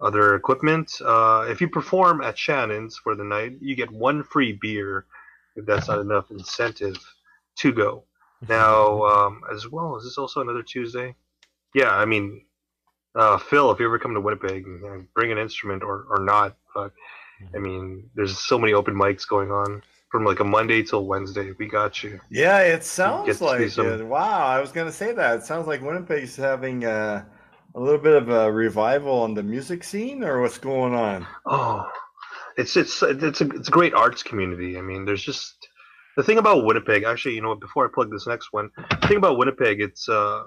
other equipment. Uh, if you perform at Shannon's for the night, you get one free beer if that's not enough incentive to go. Now, um, as well, is this also another Tuesday? Yeah, I mean, uh, Phil, if you ever come to Winnipeg, you know, bring an instrument or, or not. But I mean, there's so many open mics going on from like a Monday till Wednesday. We got you. Yeah, it sounds like some- it. Wow, I was gonna say that. It sounds like Winnipeg's having uh, a little bit of a revival on the music scene, or what's going on? Oh, it's it's it's a it's a great arts community. I mean, there's just the thing about Winnipeg. Actually, you know what? Before I plug this next one, the thing about Winnipeg, it's uh,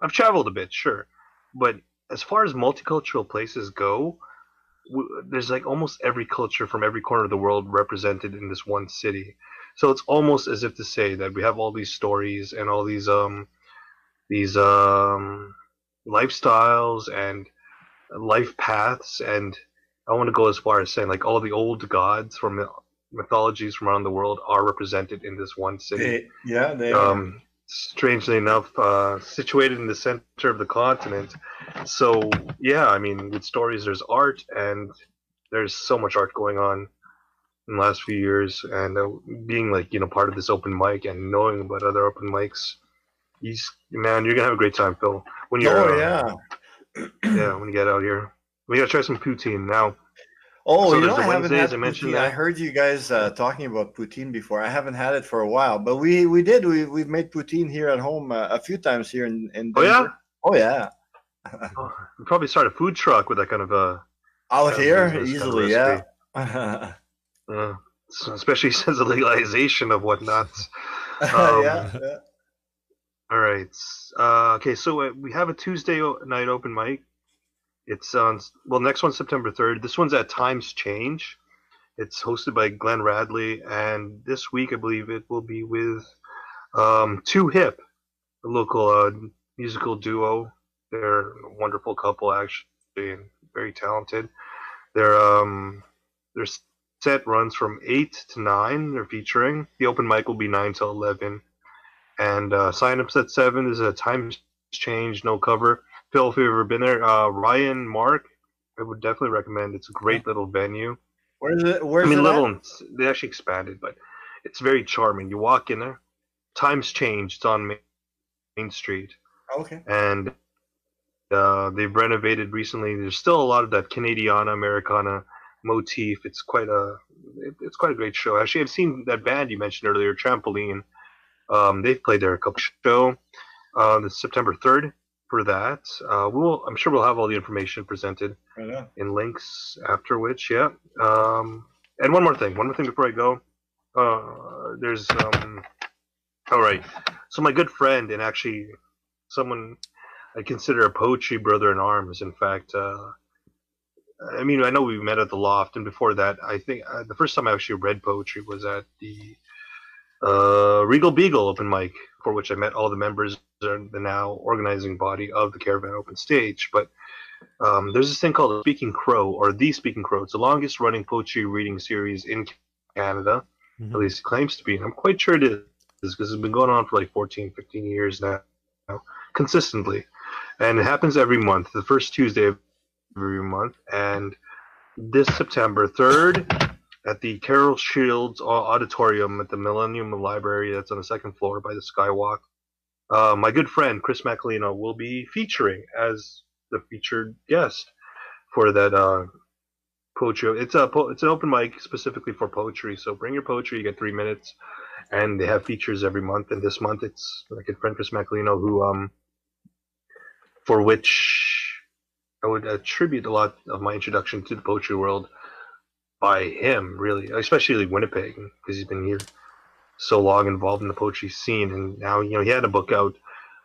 I've traveled a bit, sure, but as far as multicultural places go, w- there's like almost every culture from every corner of the world represented in this one city. So it's almost as if to say that we have all these stories and all these um these um lifestyles and life paths and I want to go as far as saying like all the old gods from mythologies from around the world are represented in this one city. They, yeah, they are. Um, strangely enough, uh, situated in the center of the continent. So yeah, I mean, with stories, there's art, and there's so much art going on in the last few years, and uh, being like you know part of this open mic and knowing about other open mics, you s- man, you're gonna have a great time, Phil. When you're Oh uh, yeah. yeah, when you get out here, we gotta try some poutine now. Oh, So you know, I haven't Wednesdays, had I poutine. I that. heard you guys uh, talking about poutine before. I haven't had it for a while, but we we did. We we've made poutine here at home uh, a few times here in in. Oh yeah, Oh yeah. oh, we probably start a food truck with that kind of a Out here business kind of easily, yeah. uh, so especially since the legalization of whatnot. Um, yeah, yeah. All right. Uh, okay, so uh, we have a Tuesday night open mic. It's on well, next one's September third. This one's at Times Change. It's hosted by Glenn Radley, and this week I believe it will be with um, Two Hip, a local uh, musical duo. They're a wonderful couple, actually, and very talented. Their um, their set runs from eight to nine. They're featuring the open mic will be nine to eleven and uh, sign-ups at seven. This is a times change, no cover. Phil, if you've ever been there, uh, Ryan, Mark, I would definitely recommend. It's a great little venue. Where's it? Where's I mean, it? little. at? They actually expanded, but it's very charming. You walk in there, times changed. It's on Main, Main Street, Okay. and uh, they've renovated recently. There's still a lot of that Canadiana Americana motif. It's quite a it, it's quite a great show. Actually, I've seen that band you mentioned earlier, Trampoline. Um, they've played there a couple show. Uh, the September third for that. Uh, we'll I'm sure we'll have all the information presented Right in links after which, yeah. Um, and one more thing, one more thing before I go. Uh, there's um, all right. So my good friend and actually someone I consider a poetry brother in arms. In fact, uh, I mean I know we met at the loft, and before that, I think uh, the first time I actually read poetry was at the uh, Regal Beagle open mic, for which I met all the members of the now organizing body of the Caravan Open Stage. But um, there's this thing called the Speaking Crow, or the Speaking Crow. It's the longest running poetry reading series in Canada. Mhm. At least it claims to be. And I'm quite sure it is, because it's been going on for like 14, 15 years now, now, consistently. And it happens every month, the first Tuesday of every month. And this September 3rd, at the Carol Shields Auditorium at the Millennium Library, that's on the second floor by the Skywalk, uh, my good friend Chris Macalino will be featuring as the featured guest for that uh, poetry. It's a po- it's an open mic specifically for poetry. So bring your poetry. You get three minutes, and they have features every month. And this month it's my good friend Chris Macalino, who um, for which I would attribute a lot of my introduction to the poetry world by him, really, especially Winnipeg, because he's been here so long involved in the poetry scene. And now, you know, he had a book out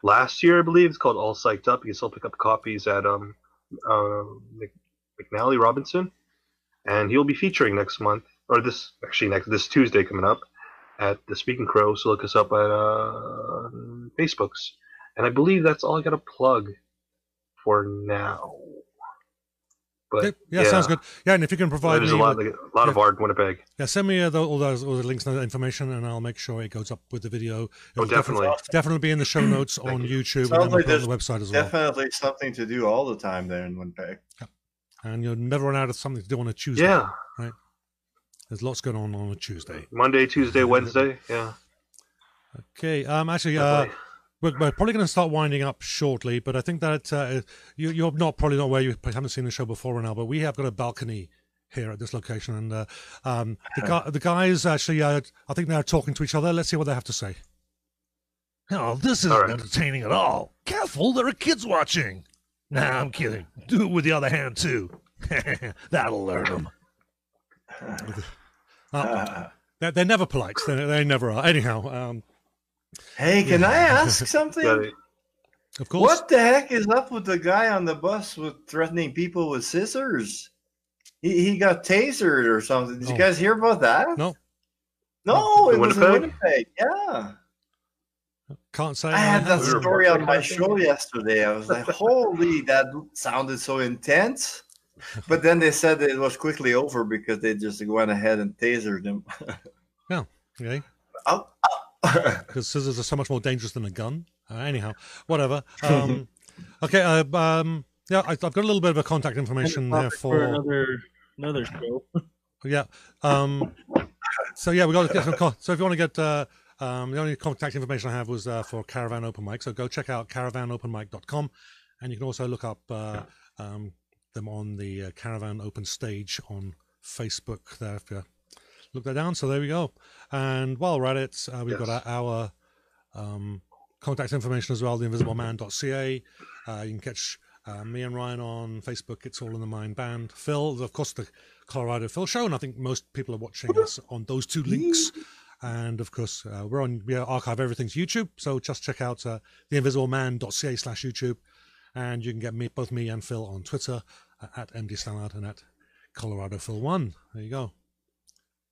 last year, I believe. It's called All Psyched Up. You can still pick up copies at um, uh, McNally Robinson. And he'll be featuring next month, or this, actually, next this Tuesday coming up at the Speaking Crow. So look us up at uh, Facebooks. And I believe that's all I got to plug for now. But Yeah, yeah, sounds good. Yeah, and if you can Well, provide there's me a lot, with- a lot of art in Winnipeg. yeah, send me uh, tho- all those all the links and the information, and I'll make sure it goes up with the video. Oh, It'll definitely. definitely be in the show notes on you. YouTube and Sounds then we'll like put on the website as well. Definitely something to do all the time there in Winnipeg. Yeah. And you'll never run out of something to do on a Tuesday. Yeah, right. There's lots going on on a Tuesday. Monday, Tuesday, Wednesday. Yeah, Okay. Um. Actually, uh, definitely. We're, we're probably going to start winding up shortly, but I think that uh, you, you're not probably not where you haven't seen the show before now, but we have got a balcony here at this location, and uh, um, the guy, the guys actually, uh, I think they're talking to each other. Let's see what they have to say. Oh, this isn't All right. entertaining at all. Careful, there are kids watching. Nah, I'm kidding. Do it with the other hand, too. That'll learn them. Uh, they're, they're never polite. They, they never are. Anyhow, um, Hey, can I ask something? Of course. What the heck is up with the guy on the bus with threatening people with scissors? He, he got tasered or something. Did No. you oh. guys hear about that? No. No, it In was in Winnipeg? Winnipeg. Yeah. Can't say. I had that We story on my show yesterday. I was like, holy, that sounded so intense. But then they said that it was quickly over because they just went ahead and tasered him. Yeah. Okay. Oh, because scissors are so much more dangerous than a gun. Uh, anyhow, whatever. Um, okay. Uh, um, yeah, I, I've got a little bit of a contact information there for for. another another show. Yeah. Um, so yeah, we got to get some. Con- so if you want to get. Uh, um, the only contact information I have was uh, for Caravan Open Mic. So go check out caravanopenmic.com and you can also look up uh, um, them on the uh, Caravan Open stage on Facebook there if you look that down. So there we go. And while we're at it, uh, we've got Yes. our, our um, contact information as well, theinvisibleman.ca. Uh, you can catch uh, me and Ryan on Facebook. It's all in the mind band. Phil, of course, the Colorado Phil Show, and I think most people are watching us on those two links. And of course, uh, we're on we archive everything's YouTube, so just check out uh, theinvisibleman.ca slash YouTube, and you can get me both me and Phil on Twitter uh, at MD Stallard and at Colorado Phil One. There you go.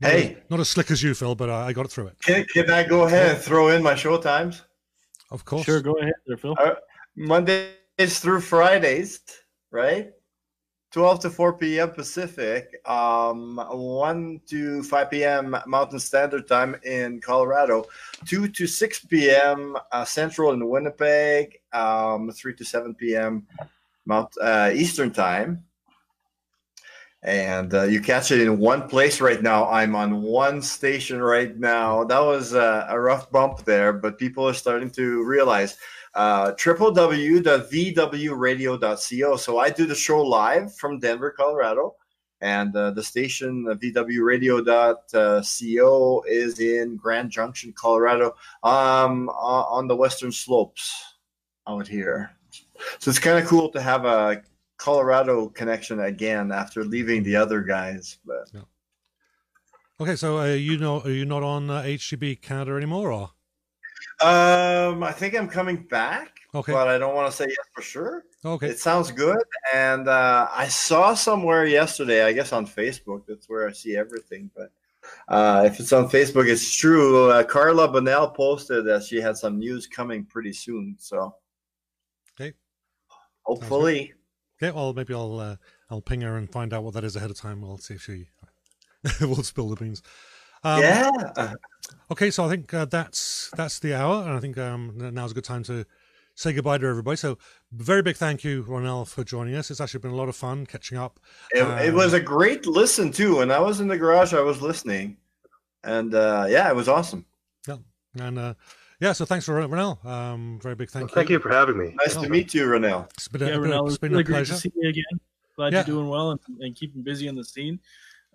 Not Hey. as, not as slick as you, Phil, but uh, I got it through it. can, can I go ahead and throw in my show times? Of course. Sure, go ahead there, Phil. Mondays through Fridays, right? 12 to 4 p.m. Pacific, um, 1 to 5 p.m. Mountain Standard Time in Colorado, 2 to 6 p.m. Uh, Central in Winnipeg, um, 3 to 7 p.m. Mount uh, Eastern Time. And uh, you catch it in one place right now. I'm on one station right now. That was uh, a rough bump there, but people are starting to realize uh, www.vwradio.co. So I do the show live from Denver, Colorado, and uh, the station uh, vwradio.co is in Grand Junction, Colorado, um, on the western slopes out here. So it's kind of cool to have a Colorado connection again after leaving the other guys. But Okay, so uh, you know, are you not on uh, HGB Canada anymore, or um, I think I'm coming back, okay, but I don't want to say yes for sure. okay, It sounds good. And uh, I saw somewhere yesterday, I guess on Facebook, that's where I see everything. But uh, if it's on Facebook, it's true. Uh, Carla Bonnell posted that she had some news coming pretty soon. So Okay. hopefully. Okay. Well, maybe I'll uh, I'll ping her and find out what that is ahead of time. We'll see if she will spill the beans. Um, yeah. Okay, so I think uh, that's that's the hour, and I think um, now's a good time to say goodbye to everybody. So, very big thank you, Ronel, for joining us. It's actually been a lot of fun catching up. It, it was a great listen, too. When I was in the garage, I was listening. And uh, yeah, it was awesome. Yeah, and uh, yeah, so thanks for Ronel. Um, very big thank you. Thank you for having me. Nice Oh. to meet you, Ronel. It's been a, yeah, been a- Ronel, it's it's been really a great pleasure. to see you again. Glad Yeah. you're doing well and, and keeping busy in the scene.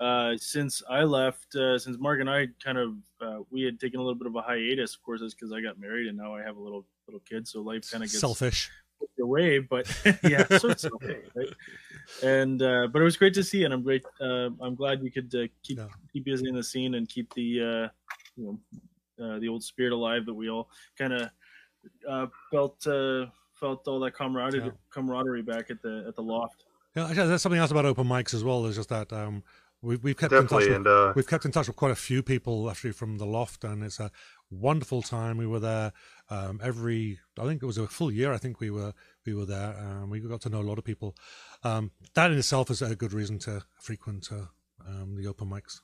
Uh, since I left, uh, since Mark and I kind of uh, we had taken a little bit of a hiatus. Of course, that's because I got married and now I have a little little kid, so life kind of gets Selfish. away. But yeah, so it's okay, right? And uh, but it was great to see, you, and I'm great. Uh, I'm glad we could uh, keep Yeah. keep busy in the scene and keep the uh, you know uh, the old spirit alive that we all kind of uh, felt uh, felt all that camaraderie Yeah. camaraderie back at the at the loft. Yeah, actually, there's something else about open mics as well. Is just that um, we've, we've kept in touch Definitely, with, and uh, we've kept in touch with quite a few people actually from the loft, and it's a wonderful time. We were there um, every, I think it was a full year. I think we were we were there, and we got to know a lot of people. Um, that in itself is a good reason to frequent uh, um, the open mics.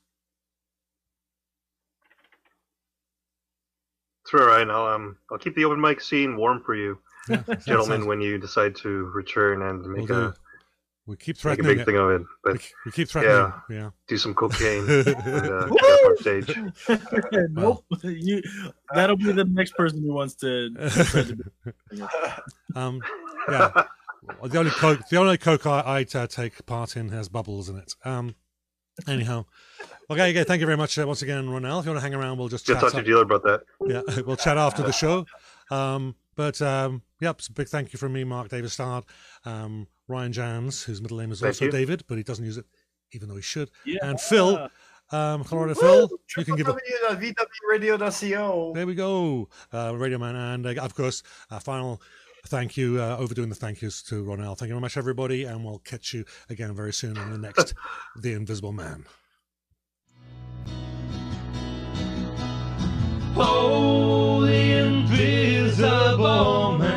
It's all right. I'll um, I'll keep the open mic scene warm for you, Yeah, gentlemen, sounds- when you decide to return and we'll make do. a we keep make a big it. thing of it. We, But we keep threatening. Yeah. yeah, do some cocaine and uh, on stage. nope. You, that'll be the next person who wants to. try to do- Um, yeah. The only coke, the only coke I, I uh, take part in has bubbles in it. Um, anyhow, okay, okay. Thank you very much uh, once again, Ronel. If you want to hang around, we'll just Just chat. talk to dealer about that. yeah, we'll chat after the show. Um, but um, yep, it's a big thank you from me, Mark David Stallard, um, Ryan Janz, whose middle name is Thank also you. David, but he doesn't use it, even though he should. Yeah. And Phil, um, Colorado Phil, you can give a www.vwradio.co. There we go, uh, Radio Man, and uh, of course, a final thank you, uh, overdoing the thank yous to Ronel. Thank you very much, everybody, and we'll catch you again very soon on the next The Invisible Man. Holy invisible man.